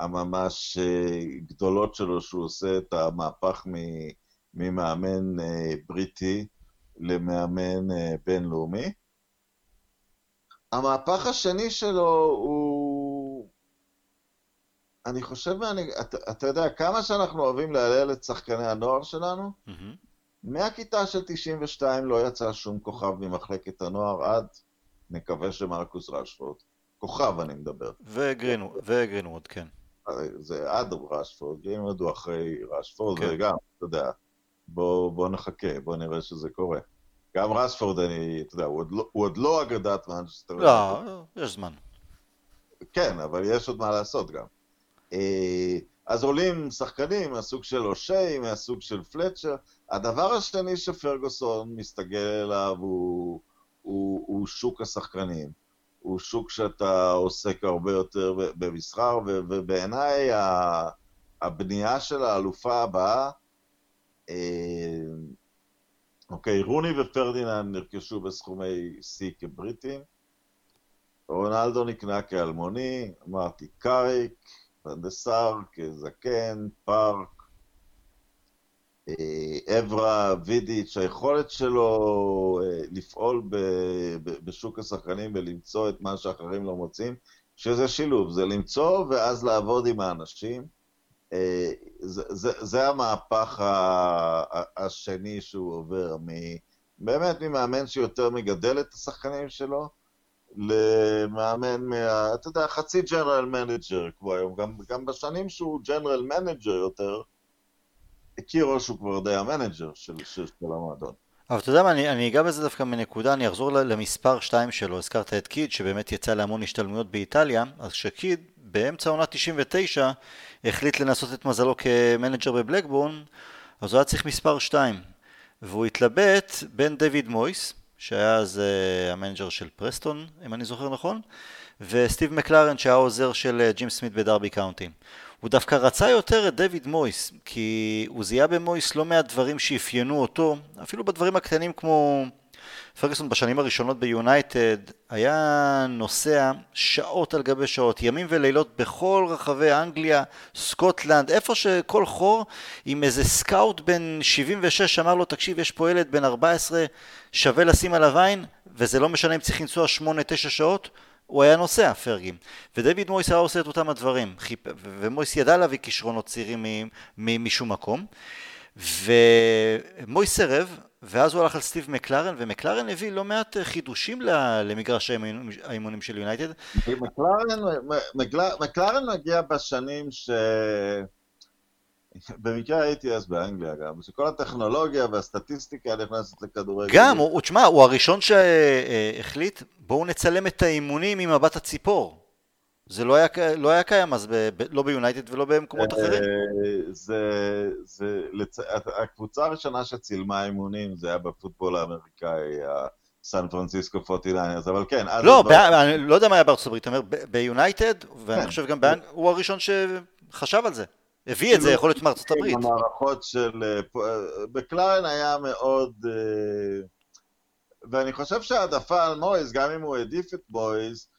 הממש אה, גדולות שלו, שהוא עושה את המהפך ממאמן אה, בריטי למאמן אה, בינלאומי. המהפך השני שלו הוא אני חושב, ואני, אתה, אתה יודע, כמה שאנחנו אוהבים להלל את שחקני הנוער שלנו, mm-hmm. מהכיתה של 92 לא יצא שום כוכב ממחלקת הנוער עד, נקווה שמרקוס רשפורד. כוכב אני מדבר. וגרינווד, כן. זה עד רשפורד, גרינווד הוא אחרי רשפורד, כן. וגם, אתה יודע, בוא, בוא נחכה, בוא נראה שזה קורה. גם רשפורד, אני, אתה יודע, הוא עוד לא, הוא עוד לא אגדת מנצ'סטר. לא, יש זמן. כן, אבל יש עוד מה לעשות גם. אה, אז עולים שחקנים מהסוג של אושי, מהסוג של פלצ'ר. הדבר השני שפרגוסון מסתגל אליו הוא, הוא, הוא שוק השחקנים. הוא שוק שאתה עוסק הרבה יותר במסחר, ובעיניי הבנייה של האלופה הבאה, אה, אוקיי, רוני ופרדיננד נרכשו בסכומי שיא כבריטים, רונלדו נקנה כאלמוני, אמרתי קאריק, פנדסר כזקן, פארק, אה, אברה, וידיץ', היכולת שלו אה, לפעול בשוק השחקנים ולמצוא את מה שאחרים לא מוצאים, שזה שילוב, זה למצוא ואז לעבוד עם האנשים. אה, זה, זה, זה המהפך השני שהוא עובר, באמת ממאמן שיותר מגדל את השחקנים שלו, למאמן מה... אתה יודע, חצי general manager כמו היום, גם, גם בשנים שהוא general manager יותר, קירוש הוא כבר די המנג'ר של, של, של המועדון. אבל אתה יודע מה, אני, אני אגע בזה דווקא מנקודה, אני אחזור למספר 2 שלו, הזכרת את קיד שבאמת יצא להמון השתלמויות באיטליה, אז כשקיד באמצע עונה 99 החליט לנסות את מזלו כמנג'ר בבלקבורן, אז הוא היה צריך מספר 2, והוא התלבט בין דויד מויס, שהיה אז אה, המנג'ר של פרסטון, אם אני זוכר נכון, וסטיב מקלרן שהיה עוזר של אה, ג'ים סמית בדרבי קאונטי. הוא דווקא רצה יותר את דויד מויס, כי הוא זיהה במויס לא מעט דברים שאפיינו אותו, אפילו בדברים הקטנים כמו פרגוסון בשנים הראשונות ביונייטד היה נוסע שעות על גבי שעות, ימים ולילות בכל רחבי אנגליה, סקוטלנד, איפה שכל חור, עם איזה סקאוט בן 76 אמר לו, תקשיב, יש פה ילד בן 14, שווה לשים עליו עין, וזה לא משנה אם צריך לנסוע 8-9 שעות, הוא היה נוסע, פרגי. ודויד מויס היה עושה את אותם הדברים. ומויס ידע להביא כישרונות צעירים משום מקום. ומויס סירב, ואז הוא הלך על סטיב מקלרן, ומקלרן הביא לא מעט חידושים למגרש האימונים של יונייטד. מקלרן מגיע בשנים ש... במקרה הייתי אז באנגליה גם, שכל הטכנולוגיה והסטטיסטיקה נכנסת לכדורגל. גם, הוא, תשמע, הוא הראשון שהחליט, בואו נצלם את האימונים עם מבט הציפור. זה לא היה, לא היה קיים אז, ב, ב, לא ביונייטד ולא במקומות אה, אחרים. זה, זה, לצ... הקבוצה הראשונה שצילמה אימונים זה היה בפוטבול האמריקאי, סן פרנסיסקו פורטיניינרס, אבל כן, אז... לא, ב... אני לא יודע מה היה בארצות הברית, אתה אומר ביונייטד, ואני כן. חושב גם באנגליה, הוא הראשון שחשב על זה. הביא את זה, יכול להיות מארצות הברית. המערכות של... אה, מקלרן היה מאוד... אה, ואני חושב שהעדפה על מויז, גם אם הוא העדיף את מויז, אה,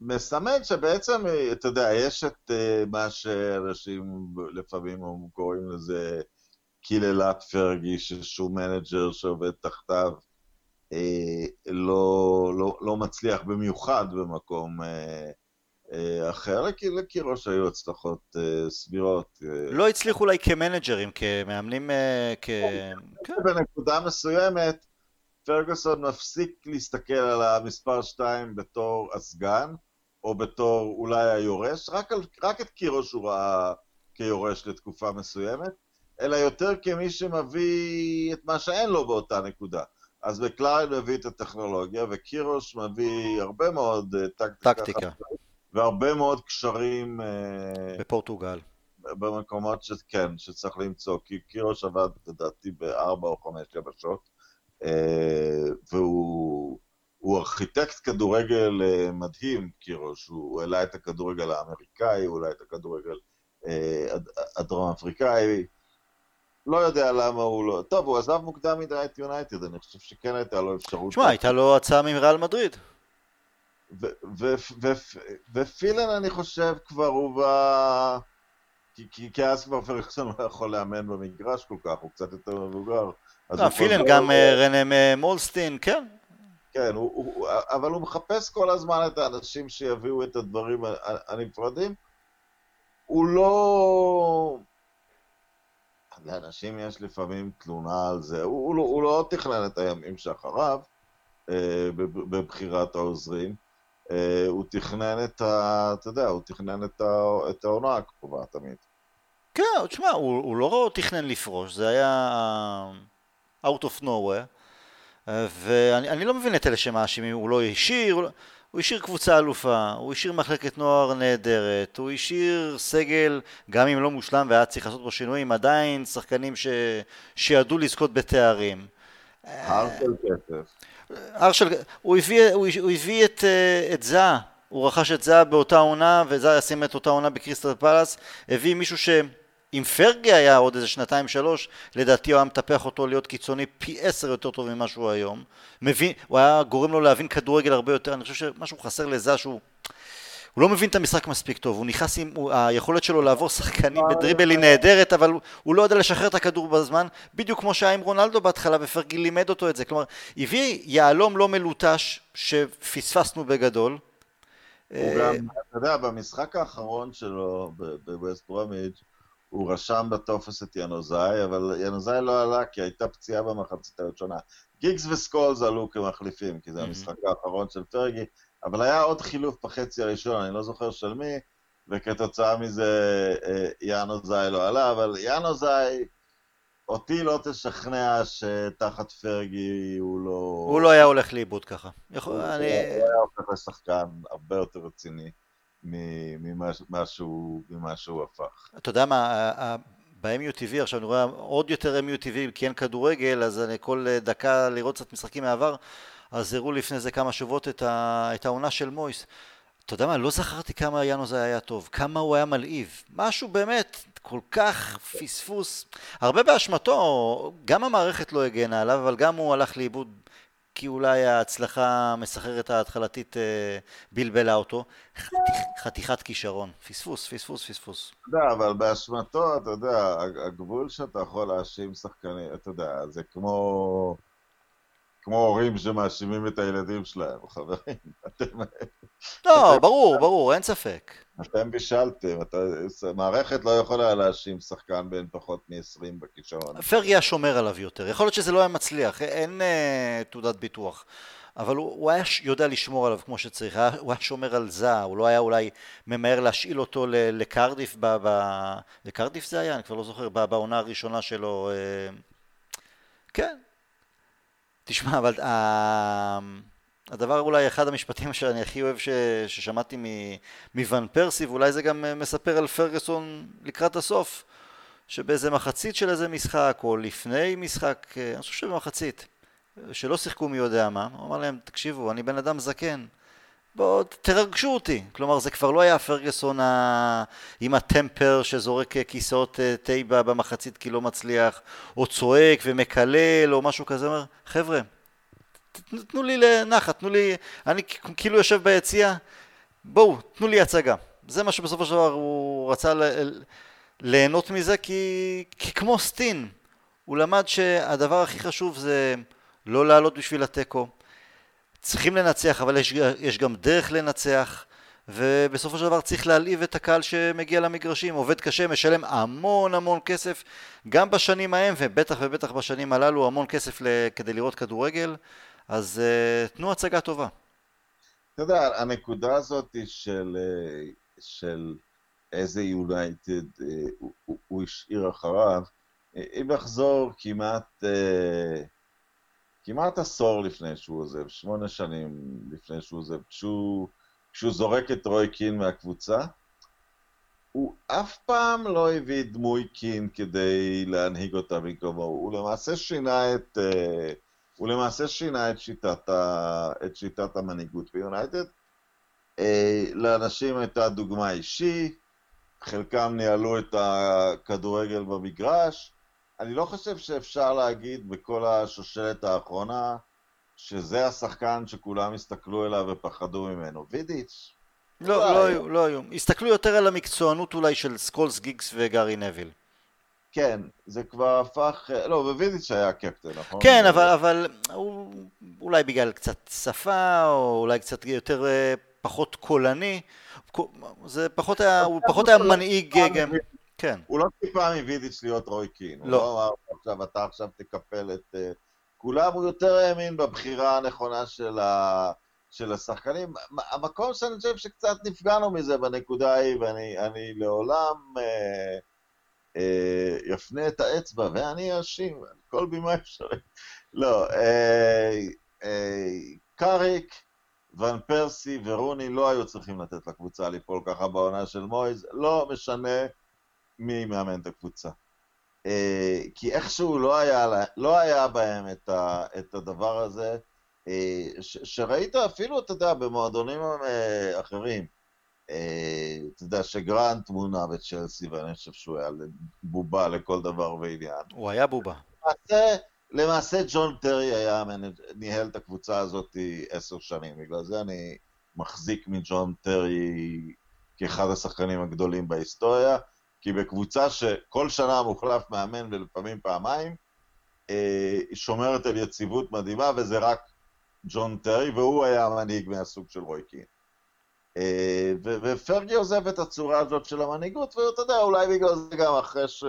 מסמן שבעצם, אתה יודע, יש את מה שאנשים לפעמים קוראים לזה קללת פרגי, שהוא מנג'ר שעובד תחתיו, לא, לא, לא מצליח במיוחד במקום אה, אחר לקירוש היו הצלחות אה, סבירות. אה. לא הצליחו אולי כמנג'רים, כמאמנים, כ... בנקודה מסוימת, פרגוסון מפסיק להסתכל על המספר 2 בתור הסגן, או בתור אולי היורש, רק, על, רק את קירוש הוא ראה כיורש לתקופה מסוימת, אלא יותר כמי שמביא את מה שאין לו באותה נקודה. אז בקליין מביא את הטכנולוגיה, וקירוש מביא הרבה מאוד טקטיקה. טקטיקה. והרבה מאוד קשרים... אה, בפורטוגל. במקומות שכן, שצריך למצוא, כי קירוש עבד לדעתי בארבע או חמש יבשות, אה, והוא ארכיטקט כדורגל אה, מדהים, קירוש, הוא העלה את הכדורגל האמריקאי, הוא העלה את הכדורגל הדרום אפריקאי, לא יודע למה הוא לא... טוב, הוא עזב מוקדם מדי את יונייטד, אני חושב שכן הייתה לו אפשרות... תשמע, הייתה לו הצעה מריאל מדריד. ופילן אני חושב כבר הוא בא... כי אז כבר פרקסון לא יכול לאמן במגרש כל כך, הוא קצת יותר מבוגר. לא, פילן גם אה, רנה מולסטין, כן. כן, אבל הוא מחפש כל הזמן את האנשים שיביאו את הדברים הנפרדים. הוא לא... לאנשים יש לפעמים תלונה על זה. הוא, לא, הוא לא תכנן את הימים שאחריו אה, בבחירת העוזרים. אה, הוא תכנן את ה... אתה יודע, הוא תכנן את, ה, את העונה הקרובה תמיד. כן, תשמע, הוא, הוא לא תכנן לפרוש, זה היה out of nowhere, אה, ואני לא מבין את אלה שמאשימים, הוא לא השאיר, הוא השאיר קבוצה אלופה, הוא השאיר מחלקת נוער נהדרת, הוא השאיר סגל, גם אם לא מושלם והיה צריך לעשות בו שינויים, עדיין שחקנים ש... שידעו לזכות בתארים. הר של כסף. הר של... הוא הביא, הוא, הוא הביא את, אה, את זה, הוא רכש את זה באותה עונה, וזה ישים את אותה עונה בקריסטל פלאס, הביא מישהו ש... אם פרגי היה עוד איזה שנתיים שלוש, לדעתי הוא היה מטפח אותו להיות קיצוני פי עשר יותר טוב ממה שהוא היום. מבין, הוא היה גורם לו להבין כדורגל הרבה יותר, אני חושב שמשהו חסר לזה שהוא... הוא לא מבין את המשחק מספיק טוב, הוא נכנס עם, הוא, היכולת שלו לעבור שחקנים בדריבל היא נהדרת, אבל הוא, הוא לא יודע לשחרר את הכדור בזמן, בדיוק כמו שהיה עם רונלדו בהתחלה, ופרגי לימד אותו את זה. כלומר, הביא יהלום לא מלוטש, שפספסנו בגדול. הוא גם, אתה יודע, במשחק האחרון שלו בווסט ברומיג' הוא רשם בטופס את ינוזאי, אבל ינוזאי לא עלה כי הייתה פציעה במחצית הראשונה. גיגס וסקולס עלו כמחליפים, כי זה המשחק האחרון של פרגי, אבל היה עוד חילוף בחצי הראשון, אני לא זוכר של מי, וכתוצאה מזה אה, ינוזאי לא עלה, אבל ינוזאי, אותי לא תשכנע שתחת פרגי הוא לא... הוא לא היה הולך לאיבוד ככה. הוא אני... היה הופך לשחקן הרבה יותר רציני. ממה שהוא, הפך. אתה יודע מה, ב-MUTV, עכשיו אני רואה עוד יותר MUTV, כי אין כדורגל, אז אני כל דקה לראות קצת משחקים מהעבר, אז הראו לפני זה כמה שבועות את, את העונה של מויס. אתה יודע מה, לא זכרתי כמה יאנו זה היה טוב, כמה הוא היה מלהיב. משהו באמת, כל כך פספוס. הרבה באשמתו, גם המערכת לא הגנה עליו, אבל גם הוא הלך לאיבוד כי אולי ההצלחה המסחררת ההתחלתית אה, בלבלה אותו. חתיכת כישרון. פספוס, פספוס, פספוס. אתה יודע, אבל באשמתו, אתה יודע, הגבול שאתה יכול להאשים שחקנים, אתה יודע, זה כמו... כמו הורים שמאשימים את הילדים שלהם, חברים, אתם... לא, ברור, ברור, אין ספק. אתם בישלתם, אתה, מערכת לא יכולה להאשים שחקן בין פחות מ-20 בכישרון. פרגי היה שומר עליו יותר, יכול להיות שזה לא היה מצליח, אין אה, תעודת ביטוח. אבל הוא, הוא היה יודע לשמור עליו כמו שצריך, היה, הוא היה שומר על זה, הוא לא היה אולי ממהר להשאיל אותו לקרדיף, ב, ב, לקרדיף זה היה? אני כבר לא זוכר, בעונה הראשונה שלו, אה, כן. תשמע, אבל אה, הדבר אולי אחד המשפטים שאני הכי אוהב ש, ששמעתי מוואן פרסי, ואולי זה גם מספר על פרגוסון לקראת הסוף, שבאיזה מחצית של איזה משחק, או לפני משחק, אה, אני חושב שבמחצית, שלא שיחקו מי יודע מה, הוא אמר להם, תקשיבו, אני בן אדם זקן, בואו תרגשו אותי. כלומר, זה כבר לא היה פרגוסון ה... עם הטמפר שזורק כיסאות אה, תה במחצית כי לא מצליח, או צועק ומקלל, או משהו כזה, אומר, חבר'ה, תנו לי לנחת, תנו לי, אני כאילו יושב ביציע, בואו, תנו לי הצגה. זה מה שבסופו של דבר הוא רצה ליהנות מזה, כי, כי כמו סטין, הוא למד שהדבר הכי חשוב זה לא לעלות בשביל התיקו. צריכים לנצח, אבל יש, יש גם דרך לנצח, ובסופו של דבר צריך להלהיב את הקהל שמגיע למגרשים, עובד קשה, משלם המון המון כסף, גם בשנים ההם, ובטח ובטח בשנים הללו, המון כסף כדי לראות כדורגל, אז uh, תנו הצגה טובה. אתה יודע, הנקודה הזאת של, אה, של איזה יונייטד uh, הוא, הוא השאיר אחריו, אם נחזור כמעט, כמעט עשור לפני שהוא עוזב, שמונה שנים לפני שהוא עוזב, כשהוא, כשהוא זורק את רוי קין מהקבוצה, הוא אף פעם לא הביא דמוי קין כדי להנהיג אותה במקומו, הוא למעשה שינה את... הוא למעשה שינה את שיטת, ה... את שיטת המנהיגות ביונייטד. אה, לאנשים הייתה דוגמה אישי, חלקם ניהלו את הכדורגל במגרש. אני לא חושב שאפשר להגיד בכל השושלת האחרונה שזה השחקן שכולם הסתכלו אליו ופחדו ממנו. וידיץ'. לא, לא היו, לא היו. הסתכלו יותר על המקצוענות אולי של סקולס גיגס וגארי נביל. כן, זה כבר הפך, לא, ווידיץ' היה קפטן, נכון? כן, אבל, אבל הוא אולי בגלל קצת שפה, או אולי קצת יותר, אה, פחות קולני, זה פחות היה, הוא פחות היה מנהיג גם, כן. הוא לא ציפה מווידיץ' להיות רוי קין, הוא לא לא אמר, עכשיו אתה עכשיו תקפל את אה, כולם, הוא יותר האמין בבחירה הנכונה של ה... של השחקנים. המקום שאני חושב שקצת נפגענו מזה בנקודה ההיא, ואני לעולם... אה, אה, יפנה את האצבע ואני אאשים על כל בימה אפשרית. לא, אה, אה, קאריק, ון פרסי ורוני לא היו צריכים לתת לקבוצה ליפול ככה בעונה של מויז, לא משנה מי מאמן את הקבוצה. אה, כי איכשהו לא היה, לא היה בהם את, ה, את הדבר הזה, אה, ש, שראית אפילו, אתה יודע, במועדונים אה, אחרים. אתה יודע, שגרנט מונה בצ'לסי, ואני חושב שהוא היה בובה לכל דבר ועניין. הוא היה בובה. למעשה, למעשה ג'ון טרי היה, ניהל את הקבוצה הזאת עשר שנים, בגלל זה אני מחזיק מג'ון טרי כאחד השחקנים הגדולים בהיסטוריה. כי בקבוצה שכל שנה מוחלף מאמן ולפעמים פעמיים, אה, היא שומרת על יציבות מדהימה, וזה רק ג'ון טרי, והוא היה המנהיג מהסוג של רוי קין. אה, ופרגי עוזב את הצורה הזאת של המנהיגות, ואתה יודע, אולי בגלל זה גם אחרי, ש...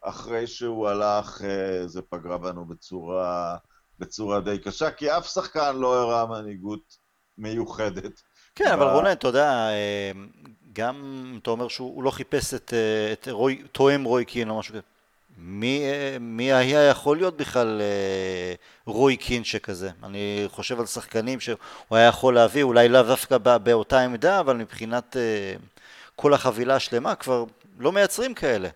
אחרי שהוא הלך, אה, זה פגרה בנו בצורה, בצורה די קשה, כי אף שחקן לא הראה מנהיגות מיוחדת. כן, אבל רונן, אתה יודע, גם אתה אומר שהוא לא חיפש את, אה, את רוי, תואם רוי קין או משהו כזה. מי, אה, מי היה יכול להיות בכלל אה, רוי קין שכזה? אני חושב על שחקנים שהוא היה יכול להביא, אולי לאו דווקא באותה עמדה, אבל מבחינת כל החבילה השלמה כבר לא מייצרים כאלה.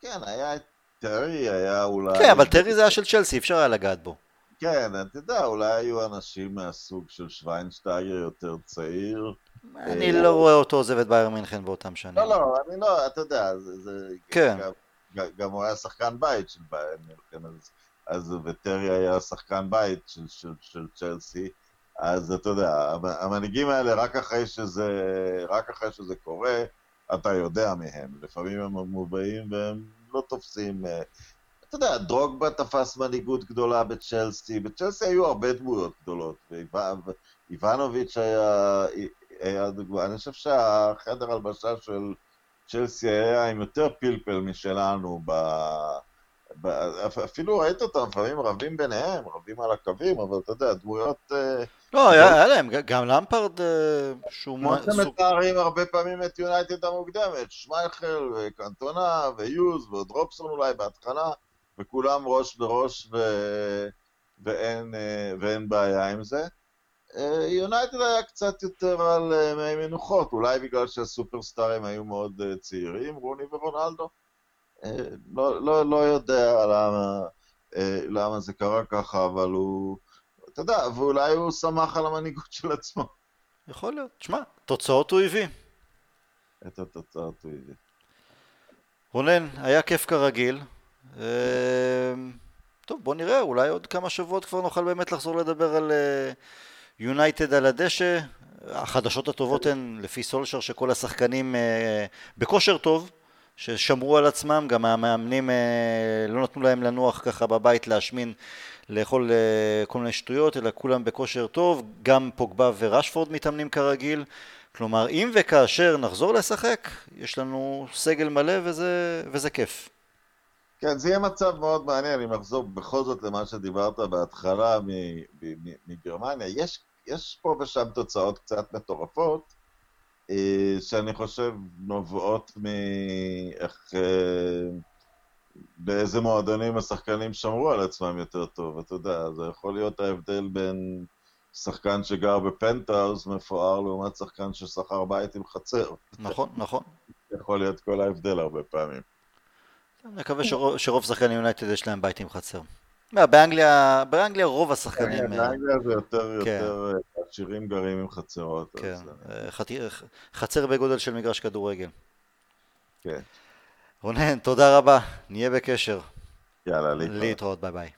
כן, היה את טרי, היה אולי... כן, אבל טרי זה היה של צ'לסי, אפשר היה לגעת בו. כן, אתה יודע, אולי היו אנשים מהסוג של שוויינשטייגר יותר צעיר. אני לא רואה אותו עוזב את בייר מינכן באותם שנים. לא, לא, אני לא, אתה יודע, זה... כן. גם הוא היה שחקן בית של בייר מינכן, אז וטרי היה שחקן בית של צ'לסי, אז אתה יודע, המנהיגים האלה, רק אחרי שזה, רק אחרי שזה קורה, אתה יודע מהם. לפעמים הם מובאים והם לא תופסים... אה, אתה יודע, דרוגבה תפס מנהיגות גדולה בצ'לסי, בצ'לסי היו הרבה דמויות גדולות, ואיוונוביץ' היה, היה דוגמה, אני חושב שהחדר הלבשה של צ'לסי היה עם יותר פלפל משלנו, ב... ב... אפילו ראית אותם לפעמים רבים ביניהם, רבים על הקווים, אבל אתה יודע, דמויות... אה, לא, היה, היה להם, גם למפרד אה, שהוא... כמו אתם מתארים הרבה פעמים את יונייטד המוקדמת, שמייכל וקנטונה ויוז ועוד רובסון אולי בהתחלה. וכולם ראש בראש ו... ואין, אה, ואין בעיה עם זה. אה, יונייטד היה קצת יותר על אה, מי מנוחות, אולי בגלל שהסופרסטארים היו מאוד צעירים, רוני ורונלדו. לא, לא, לא יודע למה, למה זה קרה ככה, אבל הוא, אתה יודע, ואולי הוא שמח על המנהיגות של עצמו. יכול להיות. תשמע, תוצאות הוא הביא. את התוצאות הוא הביא. רונן, היה כיף כרגיל. טוב, בוא נראה, אולי עוד כמה שבועות כבר נוכל באמת לחזור לדבר על יונייטד אה, על הדשא. החדשות הטובות הן, לפי סולשר, שכל השחקנים אה, בכושר טוב, ששמרו על עצמם, גם המאמנים אה, לא נתנו להם לנוח ככה בבית להשמין, לאכול כל מיני שטויות, אלא כולם בכושר טוב, גם פוגבה ורשפורד מתאמנים כרגיל. כלומר, אם וכאשר נחזור לשחק, יש לנו סגל מלא וזה, וזה כיף. כן, זה יהיה מצב מאוד מעניין אם אחזור בכל זאת למה שדיברת בהתחלה מגרמניה. יש, יש פה ושם תוצאות קצת מטורפות, אה, שאני חושב נובעות מאיך... אה, באיזה מועדונים השחקנים שמרו על עצמם יותר טוב, אתה יודע, זה יכול להיות ההבדל בין שחקן שגר בפנטהאוז מפואר לעומת שחקן ששכר בית עם חצר. נכון, נכון. יכול להיות כל ההבדל הרבה פעמים. מקווה שרוב שחקני יונייטד יש להם בית עם חצר. לא, באנגליה, באנגליה רוב השחקנים... כן, באנגליה זה יותר, כן. יותר אה, עשירים גרים עם חצרות. כן, אה, חצר בגודל של מגרש כדורגל. כן. רונן, תודה רבה, נהיה בקשר. יאללה, להתראות. להתראות, ביי ביי.